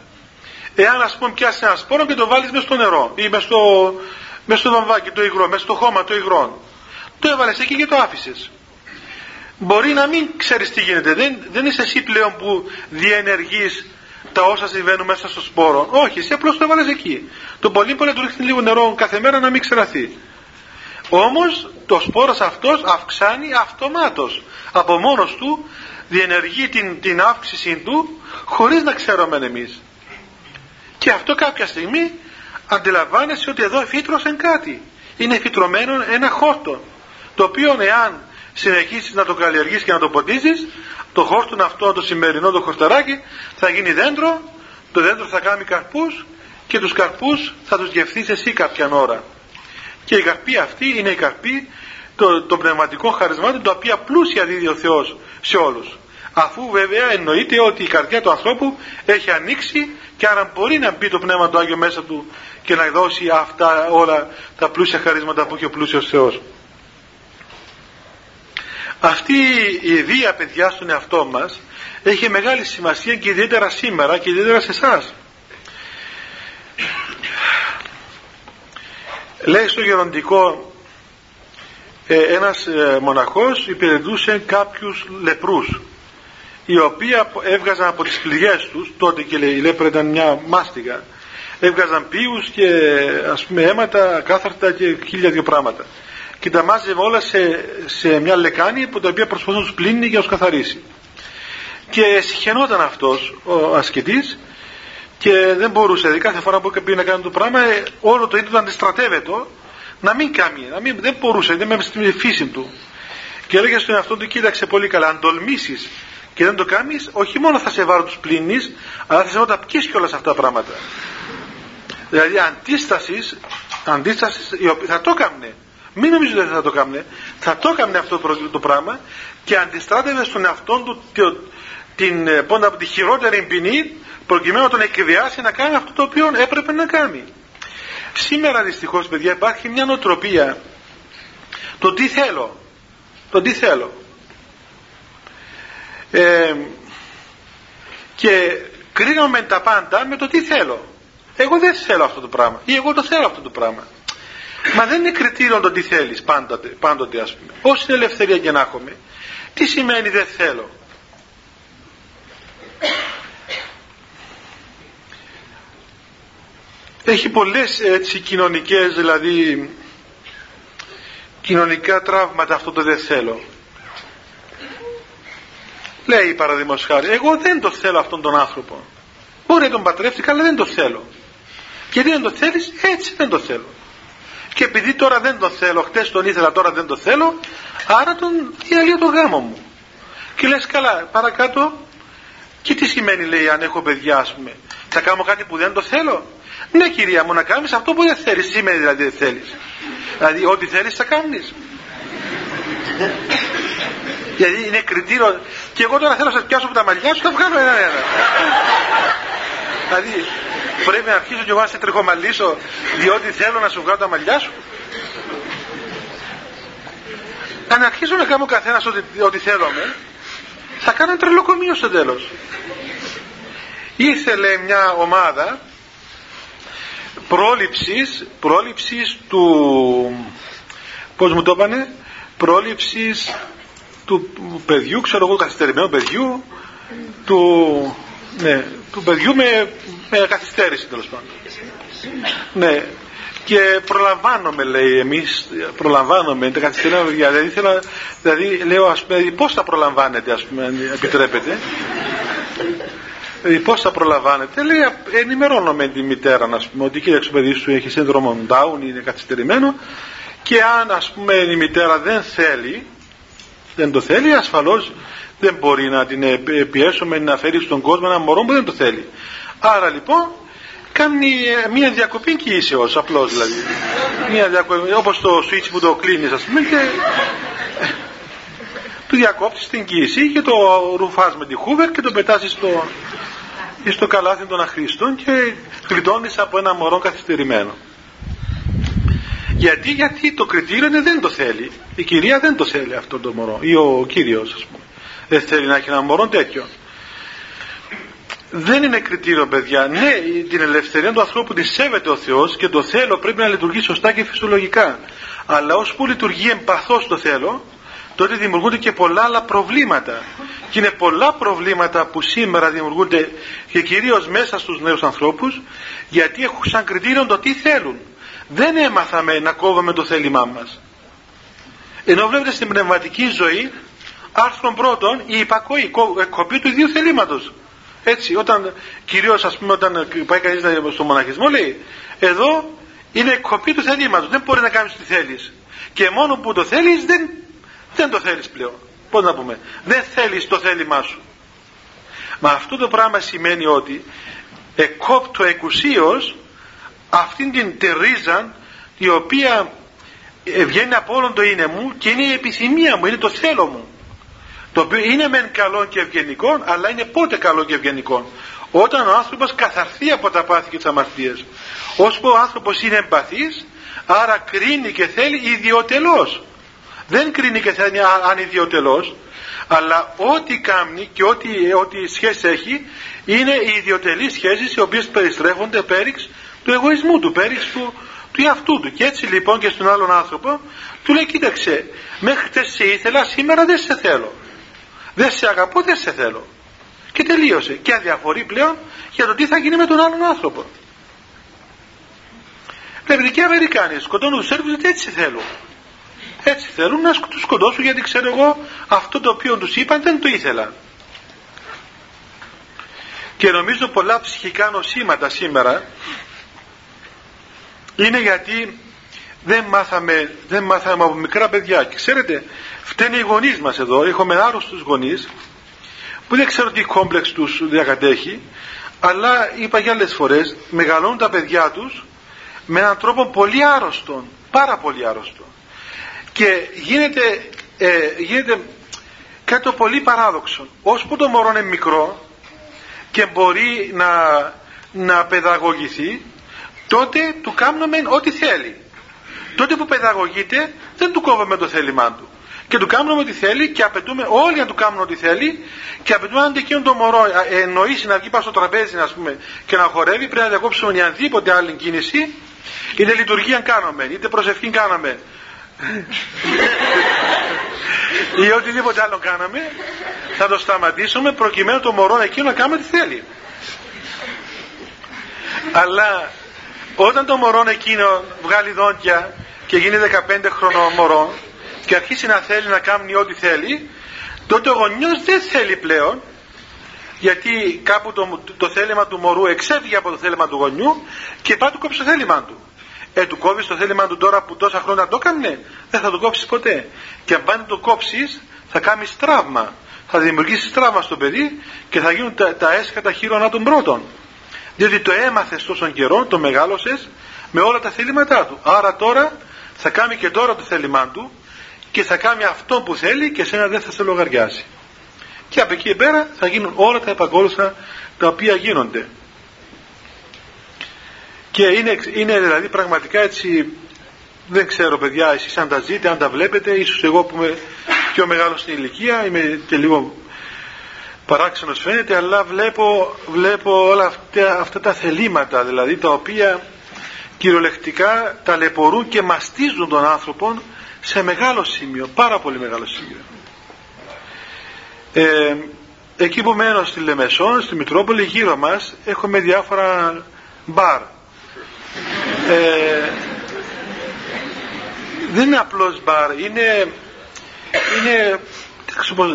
εάν ας πούμε πιάσεις ένα σπόρο και το βάλεις μέσα στο νερό ή μέσα στο, μέσα στο βαμβάκι το υγρό, μέσα στο χώμα το υγρό. Το έβαλες εκεί και το άφησες. Μπορεί να μην ξέρεις τι γίνεται. Δεν, δεν είσαι εσύ πλέον που διενεργείς τα όσα συμβαίνουν μέσα στο σπόρο. Όχι, εσύ απλώς το έβαλες εκεί. Το πολύ πολύ του ρίχνει λίγο νερό κάθε μέρα να μην ξεραθεί. Όμως το σπόρος αυτός αυξάνει αυτομάτως. Από μόνος του διενεργεί την, την αύξηση του χωρίς να ξέρουμε εμείς. Και αυτό κάποια στιγμή αντιλαμβάνεσαι ότι εδώ φύτρωσε κάτι. Είναι φυτρωμένο ένα χόρτο. Το οποίο εάν συνεχίσεις να το καλλιεργείς και να το ποτίζεις, το χόρτο αυτό, το σημερινό το χορταράκι, θα γίνει δέντρο, το δέντρο θα κάνει καρπούς και τους καρπούς θα τους γευθείς εσύ κάποια ώρα. Και η καρπή αυτή είναι η καρπή το, το πνευματικό χαρισμάτων το οποία πλούσια δίδει ο Θεός σε όλους αφού βέβαια εννοείται ότι η καρδιά του ανθρώπου έχει ανοίξει και άρα μπορεί να μπει το Πνεύμα του Άγιο μέσα του και να δώσει αυτά όλα τα πλούσια χαρίσματα που έχει ο πλούσιος Θεός. Αυτή η ιδέα παιδιά στον εαυτό μας έχει μεγάλη σημασία και ιδιαίτερα σήμερα και ιδιαίτερα σε εσάς. Λέει στο γεροντικό ε, ένας ε, μοναχός υπηρετούσε κάποιους λεπρούς οι οποίοι έβγαζαν από τις πληγές τους τότε και λέει, η λέπρα ήταν μια μάστιγα έβγαζαν πίους και ας πούμε αίματα, κάθαρτα και χίλια δύο πράγματα. Και τα μάζευε όλα σε, σε μια λεκάνη που τα οποία προσπαθούν να τους πλύνει και να τους καθαρίσει. Και συχαινόταν αυτός ο ασκητής και δεν μπορούσε, δηλαδή κάθε φορά που πήγε να κάνει το πράγμα ε, όλο το ίδιο να αντιστρατεύεται να μην κάνει, να μην, δεν μπορούσε, δεν με στη φύση του. Και έλεγε στον εαυτό του κοίταξε πολύ καλά αν τολμήσεις και δεν το κάνεις, όχι μόνο θα σε βάρω τους πλύνεις, αλλά θα σε βάρω τα πιει και όλα αυτά τα πράγματα. Δηλαδή αντίστασης, αντίστασης θα το έκανε. Μην νομίζετε ότι θα το έκανε. Θα το έκανε αυτό το πράγμα και αντιστράτευε στον εαυτό του την, ε, πόντα, τη χειρότερη ποινή προκειμένου να τον εκδιάσει να κάνει αυτό το οποίο έπρεπε να κάνει. Σήμερα δυστυχώς, παιδιά υπάρχει μια νοοτροπία το τι θέλω. Το τι θέλω. Ε, και κρίνομαι τα πάντα με το τι θέλω. Εγώ δεν θέλω αυτό το πράγμα ή εγώ το θέλω αυτό το πράγμα. Μα δεν είναι κριτήριο το τι θέλεις πάντοτε, πάντοτε ας πούμε. Όση ελευθερία και να έχουμε. Τι σημαίνει δεν θέλω; Έχει πολλές έτσι κοινωνικές δηλαδή κοινωνικά τραύματα αυτό το δεν θέλω. Λέει παραδείγματος χάρη, εγώ δεν το θέλω αυτόν τον άνθρωπο. Μπορεί να τον πατρεύτηκα, αλλά δεν το θέλω. Και δεν το θέλεις, έτσι δεν το θέλω. Και επειδή τώρα δεν το θέλω, χτες τον ήθελα, τώρα δεν το θέλω, άρα τον διαλύω το γάμο μου. Και λες καλά, παρακάτω, και τι σημαίνει λέει αν έχω παιδιά ας πούμε, θα κάνω κάτι που δεν το θέλω; Ναι κυρία μου να κάνεις αυτό που δεν θέλεις. Τι σημαίνει δηλαδή δεν θέλεις. Δηλαδή ό,τι θέλεις θα κάνεις. Γιατί είναι κριτήριο. Και εγώ τώρα θέλω να σας πιάσω από τα μαλλιά σου και θα βγάλω ένα-ένα. δηλαδή πρέπει να αρχίσω κι εγώ να σε τριχομαλίσω διότι θέλω να σου βγάλω τα μαλλιά σου. Αν αρχίσω να κάνω καθένας ό,τι, ό,τι θέλω με, θα κάνω τρελοκομείο στο τέλος. Ήθελε μια ομάδα πρόληψης, πρόληψης του πώς μου το είπανε πρόληψης του παιδιού, ξέρω εγώ καθυστερημένου παιδιού του, ναι, του παιδιού με, με καθυστέρηση τέλος πάντων. Ναι και προλαμβάνομαι λέει εμείς προλαμβάνομαι τα καθυστερημένα παιδιά δηλαδή, ήθελα, δηλαδή λέω ας πούμε πώς θα προλαμβάνετε ας πούμε επιτρέπετε. Δηλαδή πώς θα προλαμβάνετε, λέει ενημερώνω με τη μητέρα να πούμε ότι κοίταξε το παιδί σου έχει σύνδρομο Down, είναι καθυστερημένο και αν ας πούμε η μητέρα δεν θέλει, δεν το θέλει ασφαλώς δεν μπορεί να την πιέσουμε να φέρει στον κόσμο ένα μωρό που δεν το θέλει. Άρα λοιπόν κάνει μια διακοπή κοίησεως απλώς δηλαδή. Μια διακοπή, όπως το switch που το κλείνεις ας πούμε και του διακόπτεις την κοίηση και το ρουφάς με τη χούβερ και το πετάσεις στο, στο καλάθι των αχρήστων και γλιτώνεις από ένα μωρό καθυστερημένο. Γιατί, γιατί το κριτήριο είναι δεν το θέλει. Η κυρία δεν το θέλει αυτό το μωρό ή ο κύριος ας πούμε. Δεν θέλει να έχει ένα μωρό τέτοιο. Δεν είναι κριτήριο παιδιά. Ναι, την ελευθερία του ανθρώπου τη σέβεται ο Θεός και το θέλω πρέπει να λειτουργεί σωστά και φυσιολογικά. Αλλά ώσπου λειτουργεί εμπαθώς το θέλω, τότε δημιουργούνται και πολλά άλλα προβλήματα. Και είναι πολλά προβλήματα που σήμερα δημιουργούνται και κυρίως μέσα στους νέους ανθρώπους γιατί έχουν σαν κριτήριο το τι θέλουν. Δεν έμαθαμε να κόβουμε το θέλημά μας. Ενώ βλέπετε στην πνευματική ζωή άρθρο πρώτον η υπακοή, η κοπή του ιδίου θελήματος. Έτσι, όταν κυρίως ας πούμε όταν πάει κανείς στο μοναχισμό λέει εδώ είναι κοπή του θελήματος, δεν μπορεί να κάνεις τι θέλεις. Και μόνο που το θέλεις δεν δεν το θέλεις πλέον. Πώς να πούμε. Δεν θέλεις το θέλημά σου. Μα αυτό το πράγμα σημαίνει ότι εκόπτω εκουσίως αυτήν την τερίζα η οποία ε, βγαίνει από όλο το είναι μου και είναι η επιθυμία μου, είναι το θέλω μου. Το οποίο είναι μεν καλό και ευγενικό, αλλά είναι πότε καλό και ευγενικό. Όταν ο άνθρωπος καθαρθεί από τα πάθη και τις αμαρτίες. Ώσπου ο άνθρωπος είναι εμπαθής, άρα κρίνει και θέλει ιδιωτελώς. Δεν κρίνει και θέλει ανιδιωτελώς, αλλά ό,τι κάνει και ό,τι, ό,τι σχέση έχει είναι οι ιδιωτελείς σχέσεις οι οποίες περιστρέφονται πέριξ του εγωισμού του, πέριξ του, του εαυτού του. Και έτσι λοιπόν και στον άλλον άνθρωπο του λέει κοίταξε μέχρι χτες σε ήθελα σήμερα δεν σε θέλω. Δεν σε αγαπώ δεν σε θέλω. Και τελείωσε. Και αδιαφορεί πλέον για το τι θα γίνει με τον άλλον άνθρωπο. Βλέπετε και οι Αμερικάνοι σκοτώνουν τους Σέρβους γιατί έτσι θέλουν. Έτσι θέλουν να τους σκοτώσουν γιατί ξέρω εγώ αυτό το οποίο τους είπαν δεν το ήθελαν. Και νομίζω πολλά ψυχικά νοσήματα σήμερα είναι γιατί δεν μάθαμε, δεν μάθαμε από μικρά παιδιά. Και ξέρετε, φταίνει οι γονείς μας εδώ. Έχουμε άρρωστους γονείς που δεν ξέρω τι κόμπλεξ τους διακατέχει αλλά είπα για άλλες φορές μεγαλώνουν τα παιδιά τους με έναν τρόπο πολύ άρρωστο πάρα πολύ άρρωστο και γίνεται, ε, γίνεται κάτι το πολύ παράδοξο ώσπου το μωρό είναι μικρό και μπορεί να, να παιδαγωγηθεί τότε του κάνουμε ό,τι θέλει τότε που παιδαγωγείται δεν του κόβουμε το θέλημά του. Και του κάνουμε ό,τι θέλει και απαιτούμε όλοι να του κάνουν ό,τι θέλει και απαιτούμε αν εκείνο το μωρό εννοήσει να βγει πάνω στο τραπέζι ας πούμε, και να χορεύει πρέπει να διακόψουμε οποιαδήποτε άλλη κίνηση. Είτε λειτουργία κάνουμε είτε προσευχή κάναμε. Ή οτιδήποτε άλλο κάναμε θα το σταματήσουμε προκειμένου το μωρό εκείνο να κάνουμε τι θέλει. Αλλά όταν το μωρό εκείνο βγάλει δόντια και γίνει 15 χρονών μωρό και αρχίσει να θέλει να κάνει ό,τι θέλει τότε ο γονιός δεν θέλει πλέον γιατί κάπου το, το θέλημα του μωρού εξέφυγε από το θέλημα του γονιού και πάει του κόψει το θέλημα του. Ε, του κόβεις το θέλημα του τώρα που τόσα χρόνια το έκανε, δεν θα το κόψεις ποτέ. Και αν πάνε το κόψεις, θα κάνεις τραύμα. Θα δημιουργήσεις τραύμα στο παιδί και θα γίνουν τα, τα έσκατα χείρονα των πρώτων. Διότι το έμαθες τόσο καιρό, το μεγάλωσες με όλα τα θέληματά του. Άρα τώρα θα κάνει και τώρα το θέλημά του και θα κάνει αυτό που θέλει και σένα δεν θα σε λογαριάσει. Και από εκεί πέρα θα γίνουν όλα τα επακόλουθα τα οποία γίνονται. Και είναι, είναι δηλαδή πραγματικά έτσι, δεν ξέρω παιδιά εσείς αν τα ζείτε, αν τα βλέπετε, ίσως εγώ που είμαι πιο μεγάλος στην ηλικία, είμαι και λίγο παράξενος φαίνεται, αλλά βλέπω, βλέπω όλα αυτά, αυτά τα θελήματα, δηλαδή τα οποία κυριολεκτικά ταλαιπωρούν και μαστίζουν τον άνθρωπο σε μεγάλο σημείο, πάρα πολύ μεγάλο σημείο. Ε, εκεί που μένω στη Λεμεσόν, στη Μητρόπολη, γύρω μας έχουμε διάφορα μπαρ. Ε, δεν είναι απλώς μπαρ, είναι, είναι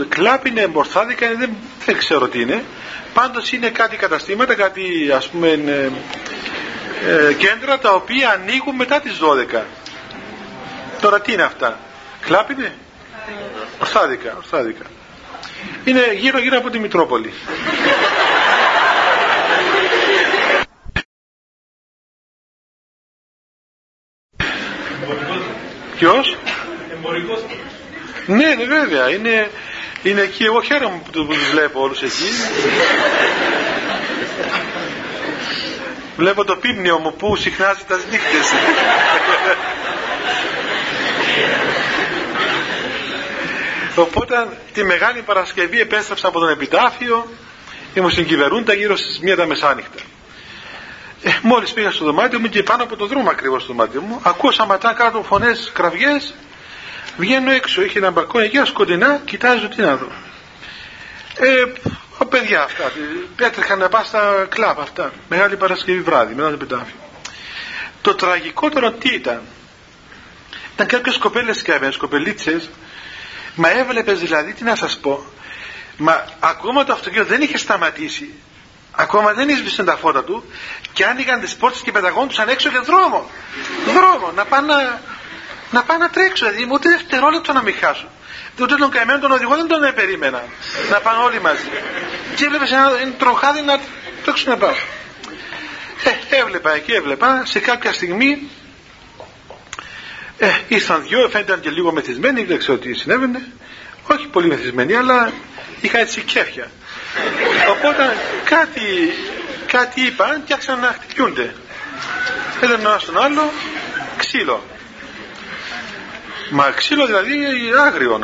κλάπ, είναι μορθάδικα, δεν, δεν ξέρω τι είναι. Πάντως είναι κάτι καταστήματα, κάτι ας πούμε ε, κέντρα τα οποία ανοίγουν μετά τις 12. Τώρα τι είναι αυτά; Κλάπ είναι; Ορθάδικα, ορθάδικα. Είναι γύρω γύρω από τη Μητρόπολη. Ποιος; Εμπορικός. Ναι, ναι, βέβαια. Είναι, είναι εκεί. Εγώ χαίρομαι που τους βλέπω όλους εκεί. Βλέπω το πίμνιο μου που συχνάζει τα νύχτες. Οπότε τη Μεγάλη Παρασκευή επέστρεψα από τον επιτάφιο ήμουν στην κυβερούντα γύρω στις μία τα μεσάνυχτα. Ε, μόλις πήγα στο δωμάτιο μου και πάνω από το δρόμο ακριβώς στο δωμάτιο μου ακούω σαματά κάτω φωνές, κραυγές βγαίνω έξω, είχε ένα μπαλκόνι εκεί σκοτεινά, κοιτάζω τι να δω. Ε, ο παιδιά αυτά, έτρεχαν να πά στα κλαμπ αυτά, Μεγάλη Παρασκευή βράδυ, μετά το επιτάφιο. Το τραγικότερο τι ήταν, ήταν κάποιες κοπέλες και κοπελίτσες, μα έβλεπες δηλαδή, τι να σας πω, μα ακόμα το αυτοκίνητο δεν είχε σταματήσει. Ακόμα δεν έσβησαν τα φώτα του και άνοιγαν τις πόρτες και πεταγόντουσαν έξω για δρόμο. Δρόμο, να πάνε να, να, πάνε να τρέξουν, δηλαδή ούτε δευτερόλεπτο να μην χάσουν. Ούτε τον καημένο τον οδηγό δεν τον περίμενα. Να πάνε όλοι μαζί. Και έβλεπες ένα τροχάδι να τρέξουν να πάω. Ε, έβλεπα εκεί, έβλεπα. Σε κάποια στιγμή Ε, ήρθαν δυο, φαίνονταν και λίγο μεθυσμένοι, δεν ξέρω τι συνέβαινε. Όχι πολύ μεθυσμένοι, αλλά είχα έτσι κέφια. Οπότε κάτι, κάτι είπαν και άρχισαν να χτυπιούνται. Έδαινε ένα στον άλλο ξύλο. Μα ξύλο δηλαδή άγριο.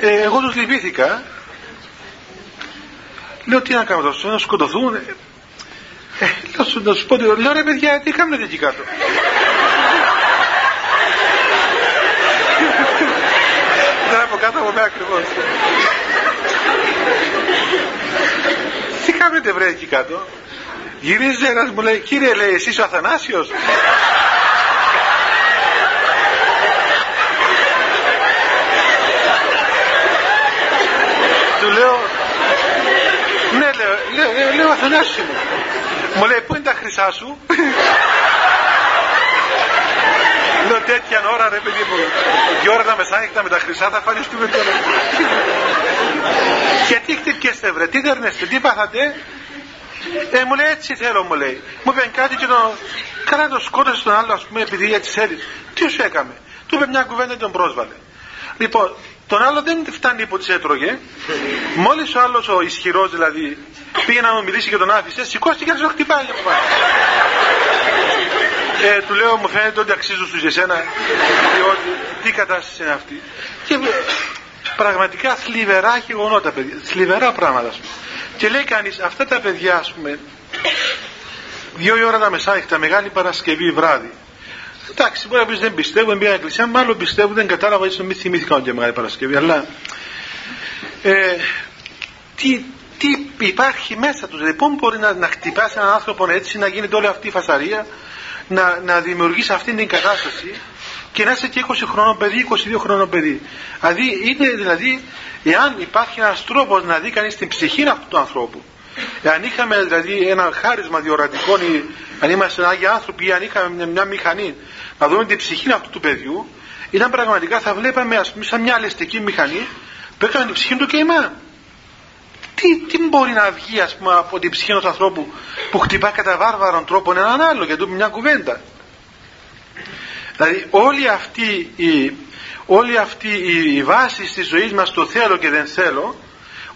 Ε, εγώ τους λυπήθηκα. Λέω τι να κάνω τόσο, να σκοτωθούν. Ε, λέω να σου πω, λέω ρε παιδιά, τι κάνετε εκεί κάτω. Δεν από κάτω από μένα ακριβώς. Τι κάνετε βρε εκεί κάτω. Γυρίζει ένας μου λέει, κύριε λέει, εσείς ο Αθανάσιος; Του λέω, ναι λέω, λέω, λέω Αθανάσιος μου. Μου λέει, πού είναι τα χρυσά σου; Λέω τέτοια ώρα ρε παιδί μου, η ώρα τα μεσάνυχτα με τα χρυσά θα φανιστούμε τώρα. Γιατί χτυπιέστε βρε, τι δέρνεστε, τι πάθατε; Ε, μου λέει έτσι θέλω μου λέει. Μου είπε κάτι και το... Καλά το σκότωσε τον άλλο ας πούμε επειδή έτσι θέλει. Τι σου έκαμε; Του είπε μια κουβέντα και τον πρόσβαλε. Λοιπόν, τον άλλο δεν φτάνει που τις έτρωγε. Μόλις ο άλλος ο ισχυρός δηλαδή πήγε να μου μιλήσει και τον άφησε, σηκώστηκε και να χτυπάει από πάνω. Ε, του λέω μου φαίνεται ότι αξίζω στους εσένα διότι τι κατάσταση είναι αυτή. Και πραγματικά θλιβερά γεγονότα παιδιά, θλιβερά πράγματα. Και λέει κανείς αυτά τα παιδιά ας πούμε δύο η ώρα τα μεσάνυχτα Μεγάλη Παρασκευή βράδυ εντάξει μπορεί να πεις δεν πιστεύω μπήκα εκκλησία μάλλον πιστεύω δεν κατάλαβα ίσως μην θυμήθηκα ότι Μεγάλη Παρασκευή αλλά ε, τι, τι υπάρχει μέσα τους δηλαδή πώς μπορεί να, να χτυπάσει έναν άνθρωπο έτσι να γίνεται όλη αυτή η φασαρία να, να δημιουργήσει αυτή την κατάσταση και να είσαι και 20 χρόνων παιδί, 22 χρόνων παιδί. Δηλαδή είναι δηλαδή, εάν υπάρχει ένας τρόπος να δει κανείς την ψυχή αυτού του ανθρώπου, εάν είχαμε δηλαδή ένα χάρισμα διορατικό ή αν είμαστε άγιοι άνθρωποι ή αν είχαμε μια, μια μηχανή να δούμε την ψυχή αυτού του παιδιού, ήταν πραγματικά θα βλέπαμε ας πούμε σαν μια αλεστική μηχανή που έκανε την ψυχή του και εμά. Τι, τι μπορεί να βγει ας πούμε από την ψυχή ενός ανθρώπου που χτυπά κατά βάρβαρον τρόπο έναν άλλο για του μια κουβέντα; Δηλαδή όλη αυτή η, όλη αυτή η βάση της ζωής μας το θέλω και δεν θέλω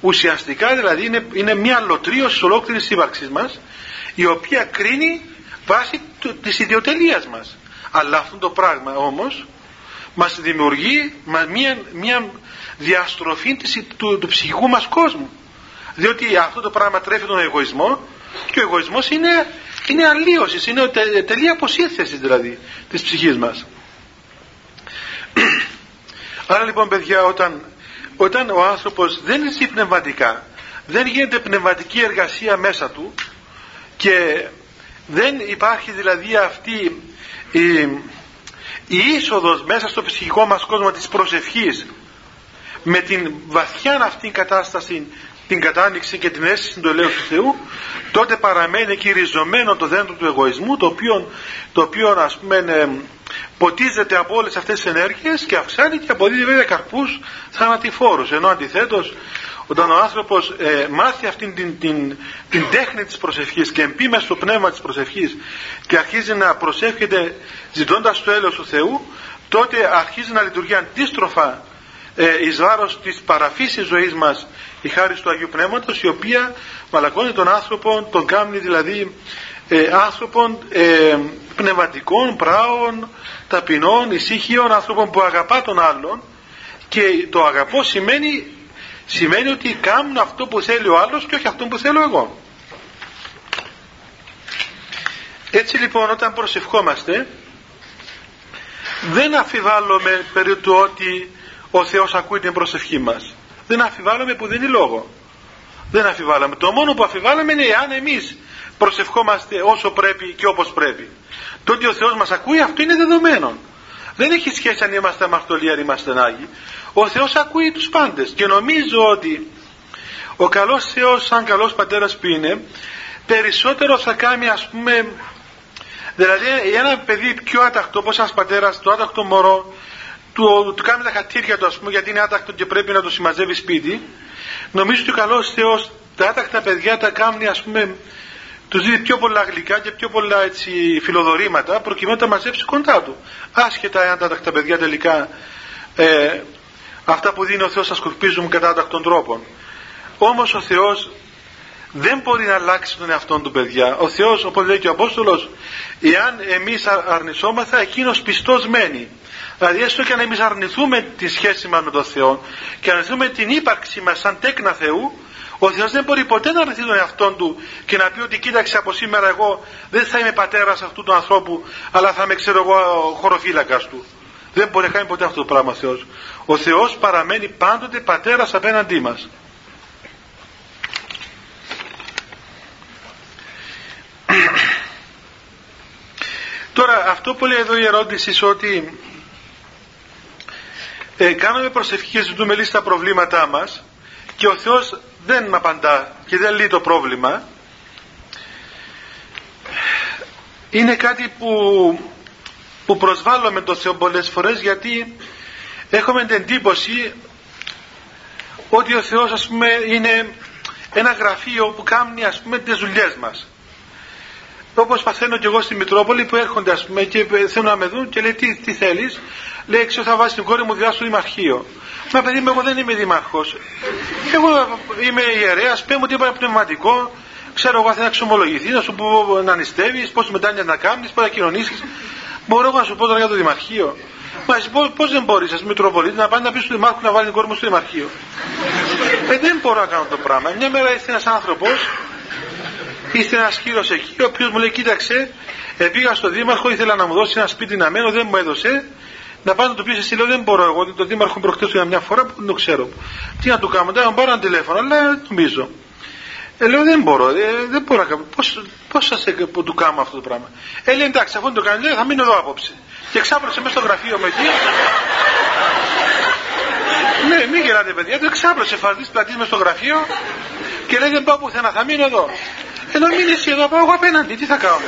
ουσιαστικά δηλαδή είναι, είναι μια λωτρίωση ολόκληρης ύπαρξης μας η οποία κρίνει βάση της ιδιοτελείας μας. Αλλά αυτό το πράγμα όμως μας δημιουργεί μια, μια διαστροφή της, του, του ψυχικού μας κόσμου. Διότι αυτό το πράγμα τρέφει τον εγωισμό και ο εγωισμός είναι είναι αλλίωσης, είναι τε, τελεία αποσύνθεσης δηλαδή της ψυχής μας. Άρα λοιπόν παιδιά όταν, όταν ο άνθρωπος δεν ζει πνευματικά, δεν γίνεται πνευματική εργασία μέσα του και δεν υπάρχει δηλαδή αυτή η, η είσοδος μέσα στο ψυχικό μας κόσμο της προσευχής με την βαθιά αυτή κατάσταση την κατάνοιξη και την αίσθηση του ελέγχου του Θεού τότε παραμένει κυριζωμένο το δέντρο του εγωισμού το οποίο, το οποίο ας πούμε ποτίζεται από όλες αυτές τις ενέργειες και αυξάνει και αποδίδει βέβαια καρπούς θανατηφόρους. Ενώ αντιθέτως όταν ο άνθρωπος ε, μάθει αυτήν την, την, την, τέχνη της προσευχής και εμπεί μέσα στο πνεύμα της προσευχής και αρχίζει να προσεύχεται ζητώντας το έλεος του Θεού τότε αρχίζει να λειτουργεί αντίστροφα ε, εις βάρος της παραφύσης ζωής μας η χάρη του Αγίου Πνεύματος η οποία μαλακώνει τον άνθρωπο, τον κάνει δηλαδή ε, άνθρωπον ε, πνευματικών, πράων, ταπεινών, ησύχιων, άνθρωπων που αγαπά τον άλλον και το αγαπώ σημαίνει, σημαίνει ότι κάνουν αυτό που θέλει ο άλλος και όχι αυτό που θέλω εγώ. Έτσι λοιπόν όταν προσευχόμαστε δεν αφιβάλλουμε περί του ότι ο Θεός ακούει την προσευχή μας. Δεν αφιβάλλουμε που δεν είναι λόγο. Δεν αφιβάλλαμε. Το μόνο που αφιβάλλαμε είναι εάν εμείς προσευχόμαστε όσο πρέπει και όπως πρέπει. Το ότι ο Θεός μας ακούει αυτό είναι δεδομένο. Δεν έχει σχέση αν είμαστε αμαρτωλοί αν είμαστε Άγιοι. Ο Θεός ακούει τους πάντες και νομίζω ότι ο καλός Θεός σαν καλός πατέρας που είναι περισσότερο θα κάνει ας πούμε δηλαδή ένα παιδί πιο άτακτο όπως ένας πατέρας το άτακτο μωρό του, του κάνει τα χατήρια του ας πούμε γιατί είναι άτακτο και πρέπει να το συμμαζεύει σπίτι νομίζω ότι ο καλός Θεός τα άτακτα παιδιά τα κάνει ας πούμε τους δίνει πιο πολλά γλυκά και πιο πολλά έτσι, φιλοδορήματα προκειμένου να τα μαζέψει κοντά του. Άσχετα αν τα, τα παιδιά τελικά ε, αυτά που δίνει ο Θεός θα σκορπίζουν κατά τακτών τρόπων. Όμως ο Θεός δεν μπορεί να αλλάξει τον εαυτό του παιδιά. Ο Θεός όπως λέει και ο Απόστολος εάν εμείς αρνησόμαθα εκείνος πιστός μένει. Δηλαδή έστω και αν εμείς αρνηθούμε τη σχέση μας με τον Θεό και αρνηθούμε την ύπαρξη μας σαν τέκνα Θεού ο Θεός δεν μπορεί ποτέ να αρνηθεί τον εαυτό του και να πει ότι κοίταξε από σήμερα εγώ δεν θα είμαι πατέρας αυτού του ανθρώπου αλλά θα είμαι ξέρω εγώ χωροφύλακας του. Δεν μπορεί να κάνει ποτέ αυτό το πράγμα ο Θεός. Ο Θεός παραμένει πάντοτε πατέρας απέναντί μας. Τώρα αυτό που λέει εδώ η ερώτηση ότι ε, κάνουμε προσευχή και ζητούμε λύση στα προβλήματά μας και ο Θεός δεν απαντά και δεν λύει το πρόβλημα. Είναι κάτι που, που προσβάλλουμε τον Θεό πολλές φορές γιατί έχουμε την εντύπωση ότι ο Θεός ας πούμε είναι ένα γραφείο που κάνει ας πούμε τις δουλειές μας Όπως παθαίνω και εγώ στη Μητρόπολη που έρχονται ας πούμε και θέλουν να με δουν και λέει τι, τι θέλεις; Λέει ξέρω θα βάζεις την κόρη μου διά στο Δημαρχείο. Μα παιδί μου εγώ δεν είμαι Δήμαρχο. Εγώ είμαι ιερέας, πέ μου τίποτα πνευματικό. Ξέρω εγώ θα να ξομολογηθεί, να σου πω να νηστεύεις, πώς μετάνοιε να κάνεις, πώς να κοινωνήσεις. Μπορώ εγώ να σου πω τώρα για το Δημαρχείο. Μα πώς δεν μπορείς, ας Μητροπολίτη, να πάει να πεις στο Δημάρχο να βάλει την κόρη μου στο Δημαρχείο. Ε, δεν μπορώ να κάνω το πράγμα. Μια μέρα ήρθε ένας άνθρωπος Ήρθε ένας κύριος εκεί, ο οποίος μου λέει: Κοίταξε, ε, πήγα στο Δήμαρχο, ήθελα να μου δώσει ένα σπίτι να μένω, δεν μου έδωσε. Να πάω να του πεις εσύ, λέω: Δεν μπορώ εγώ, το Δήμαρχο προχτές για μια φορά που δεν το ξέρω. Τι να του κάνω, δεν πάρω ένα τηλέφωνο, αλλά νομίζω. Ε, λέω: Δεν μπορώ, ε, δεν μπορώ να κάνω. Πώς σα που του κάνω αυτό το πράγμα. Ε, λέει: Εντάξει, αφού το κάνει, λέει, θα μείνω εδώ απόψε. Και ξάπλωσε μέσα στο γραφείο με εκεί. ναι, μην γελάτε παιδιά, το ξάπλωσε φαρτί πλατή με στο γραφείο και λέει: Δεν πάω πουθενά, θα μείνω εδώ. Ενώ μείνει εσύ εδώ, πάω εγώ απέναντι, τι θα κάνω;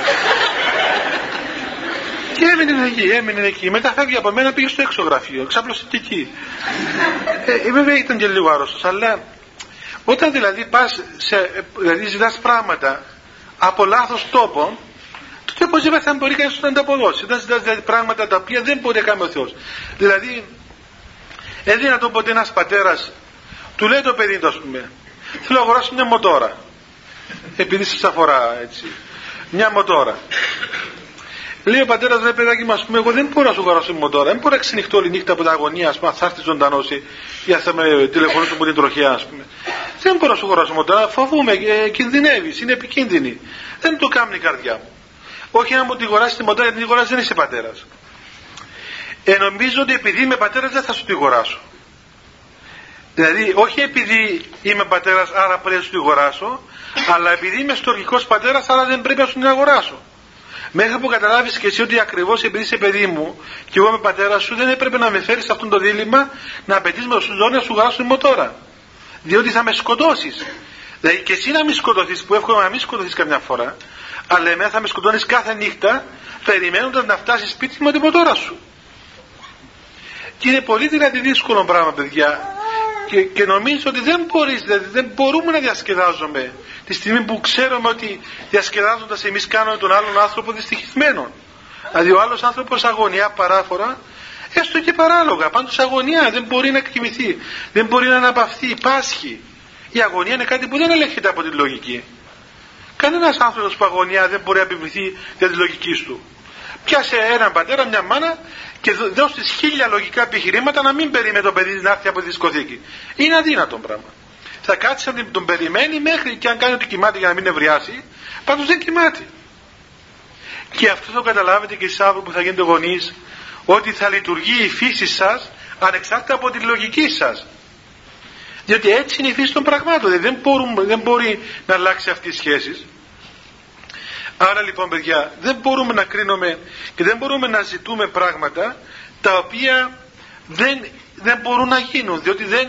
και έμεινε εκεί, έμεινε εκεί. Μετά φεύγει από μένα, πήγε στο έξω γραφείο, ξάπλωσε και εκεί. ε, βέβαια ήταν και λίγο άρρωστος, αλλά όταν δηλαδή πας, δηλαδή ζητάς πράγματα από λάθος τόπο, τότε οπωσδήποτε θα μπορεί κανείς να ανταποδώσει. Όταν ζητάς δηλαδή πράγματα τα οποία δεν μπορεί να κάνει ο Θεός. Δηλαδή, έδινα το ποτέ ένας πατέρας, του λέει το παιδί του, ας πούμε, θέλω να αγοράσω μια μοτόρα επειδή σας αφορά έτσι μια μοτόρα λέει ο πατέρας, ρε παιδάκι μα, πούμε, εγώ δεν μπορώ να σου αγοράσω μοτόρα, δεν μπορώ να ξενυχτώ όλη νύχτα από τα αγωνία, ας πούμε, θα έρθει ζωντανός ή θα με τηλεφωνήσω από την τροχιά, ας πούμε. Δεν μπορώ να σου αγοράσω μοτόρα, φοβούμαι, ε, κινδυνεύεις, είναι επικίνδυνη. Δεν το κάνει η καρδιά μου. Όχι να μου τη αγοράσεις τη μοτόρα, γιατί την αγοράσει δεν είσαι πατέρας. Ε, νομίζω ότι επειδή είμαι πατέρας δεν θα σου τη αγοράσω. Δηλαδή, όχι επειδή είμαι πατέρας, άρα πρέπει να σου τη αγοράσω, αλλά επειδή είμαι στοργικός πατέρας, άρα δεν πρέπει να σου την αγοράσω. Μέχρι που καταλάβεις και εσύ ότι ακριβώς επειδή είσαι παιδί μου και εγώ είμαι πατέρας σου, δεν έπρεπε να με φέρεις σε αυτό το δίλημα να απαιτείς με του να σου αγοράσω μοτόρα. Διότι θα με σκοτώσεις. Δηλαδή και εσύ να μην σκοτωθείς, που εύχομαι να μην σκοτωθείς καμιά φορά, αλλά εμένα θα με σκοτώνεις κάθε νύχτα, περιμένοντας να φτάσεις σπίτι με την μοτόρα σου. Και είναι πολύ δηλαδή δύσκολο πράγμα, παιδιά. Και, και νομίζω ότι δεν μπορείς, δηλαδή δεν μπορούμε να διασκεδάζουμε τη στιγμή που ξέρουμε ότι διασκεδάζοντας εμείς κάνουμε τον άλλον άνθρωπο δυστυχισμένο. Δηλαδή ο άλλος άνθρωπος αγωνιά παράφορα, έστω και παράλογα, πάντως αγωνιά δεν μπορεί να εκτιμηθεί, δεν μπορεί να αναπαυθεί, πάσχει. Η αγωνία είναι κάτι που δεν ελέγχεται από τη λογική. Κανένας άνθρωπος που αγωνιά δεν μπορεί να επιβληθεί για τη λογική του. Πιάσε έναν πατέρα, μια μάνα και δώσει χίλια λογικά επιχειρήματα να μην περιμένει το παιδί να έρθει από τη δισκοθήκη. Είναι αδύνατο πράγμα θα κάτσει να τον περιμένει μέχρι και αν κάνει ότι κοιμάται για να μην ευριάσει, πάντως δεν κοιμάται. Και αυτό θα καταλάβετε και εσείς αύριο που θα γίνετε γονείς, ότι θα λειτουργεί η φύση σας ανεξάρτητα από τη λογική σας. Διότι έτσι είναι η φύση των πραγμάτων. Δεν, μπορούμε, δεν μπορεί να αλλάξει αυτή η σχέση. Άρα λοιπόν παιδιά δεν μπορούμε να κρίνουμε και δεν μπορούμε να ζητούμε πράγματα τα οποία δεν, δεν μπορούν να γίνουν διότι δεν,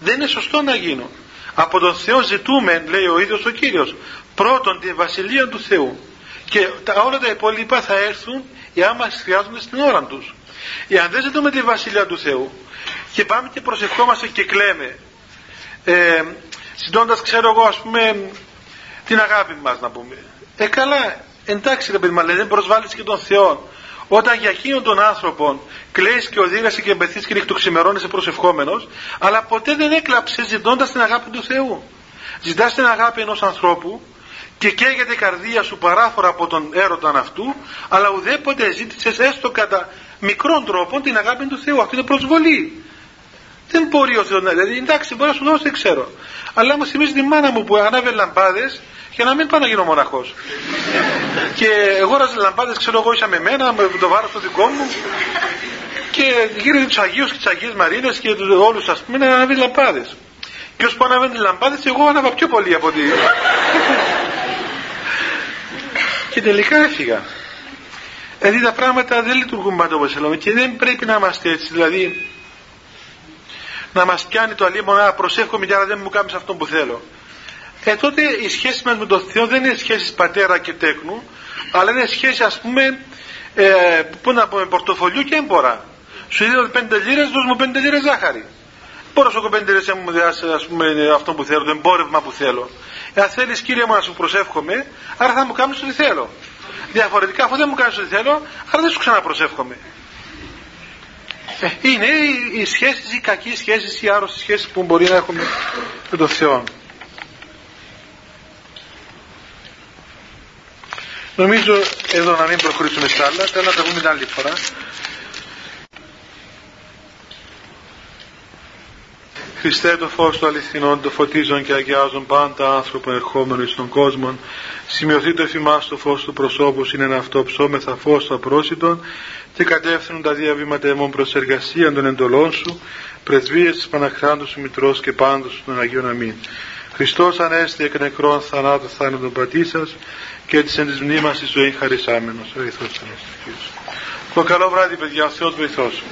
δεν είναι σωστό να γίνουν. Από τον Θεό ζητούμε, λέει ο ίδιος ο Κύριος, πρώτον τη βασιλεία του Θεού. Και τα, όλα τα υπόλοιπα θα έρθουν εάν μας χρειάζονται στην ώρα τους. Εάν δεν ζητούμε τη βασιλεία του Θεού και πάμε και προσευχόμαστε και κλαίμε, ε, ζητώντας ξέρω εγώ ας πούμε την αγάπη μας να πούμε. Ε καλά, εντάξει ρε παιδί μου, δεν προσβάλλεις και τον Θεό. Όταν για εκείνον τον άνθρωπο κλαις και οδήγασε και εμπεθείς και νυχτοξημερώνεσαι προσευχόμενος, αλλά ποτέ δεν έκλαψες ζητώντας την αγάπη του Θεού. Ζητάς την αγάπη ενός ανθρώπου και καίγεται η καρδία σου παράφορα από τον έρωτα αυτού, αλλά ουδέποτε ζήτησες έστω κατά μικρόν τρόπο την αγάπη του Θεού. Αυτό είναι προσβολή. Δεν μπορεί ο Θεός να δηλαδή, εντάξει, μπορεί να σου δώσει, δεν ξέρω. Αλλά μου θυμίζει τη μάνα μου που ανάβε λαμπάδες για να μην πάω να γίνω μοναχός. και εγώ ράζε λαμπάδες, ξέρω εγώ, είσαι με μένα, με το βάρος το δικό μου. και γύρω τους Αγίους και τις Αγίες Μαρίνες και όλους, ας πούμε, να ανάβει λαμπάδες. Και όσο που ανάβει τι λαμπάδες, εγώ ανάβα πιο πολύ από ότι. και τελικά έφυγα. Δηλαδή τα πράγματα δεν λειτουργούν πάντα όπως θέλουμε και δεν πρέπει να είμαστε έτσι. Δηλαδή να μας πιάνει το αλίμονο να προσέχουμε για να δεν μου κάνεις αυτό που θέλω. Ε, τότε η σχέση μας με τον Θεό δεν είναι σχέση πατέρα και τέκνου, αλλά είναι σχέση ας πούμε, ε, πού να πούμε, πορτοφολιού και έμπορα. Σου δίνω πέντε λίρες, δώσ' μου πέντε λίρες ζάχαρη. Μπορώ σου πέντε λίρες να μου διάσει ας πούμε αυτό που θέλω, το εμπόρευμα που θέλω. Εάν θέλεις κύριε μου να σου προσεύχομαι, άρα θα μου κάνεις ό,τι θέλω. Διαφορετικά αφού δεν μου κάνεις ό,τι θέλω, άρα δεν σου ξαναπροσεύχομαι. Ε, είναι οι σχέσεις, οι κακές σχέσεις, οι άρρωστες σχέσεις που μπορεί να έχουμε με τον Θεό. Νομίζω εδώ να μην προχωρήσουμε στα άλλα, θέλω να τα πούμε την άλλη φορά. Χριστέ το φως του αληθινών, το φωτίζον και αγιάζον πάντα άνθρωπο ερχόμενος εις τον κόσμο. Σημειωθεί το εφημάς το φως του προσώπους, είναι ένα αυτό ψώμεθα φως του απρόσιτον και κατεύθυνουν τα διαβήματα εμών προς εργασία των εντολών σου, πρεσβείες της Παναχράντου σου Μητρός και πάντως των Αγίων Αμήν. Χριστός ανέστη εκ νεκρών θανάτου θάνατον πατήσας και της εν της μνήμας της ζωή χαρισάμενος. Ο Καλό βράδυ παιδιά, ο Θεός βοηθός.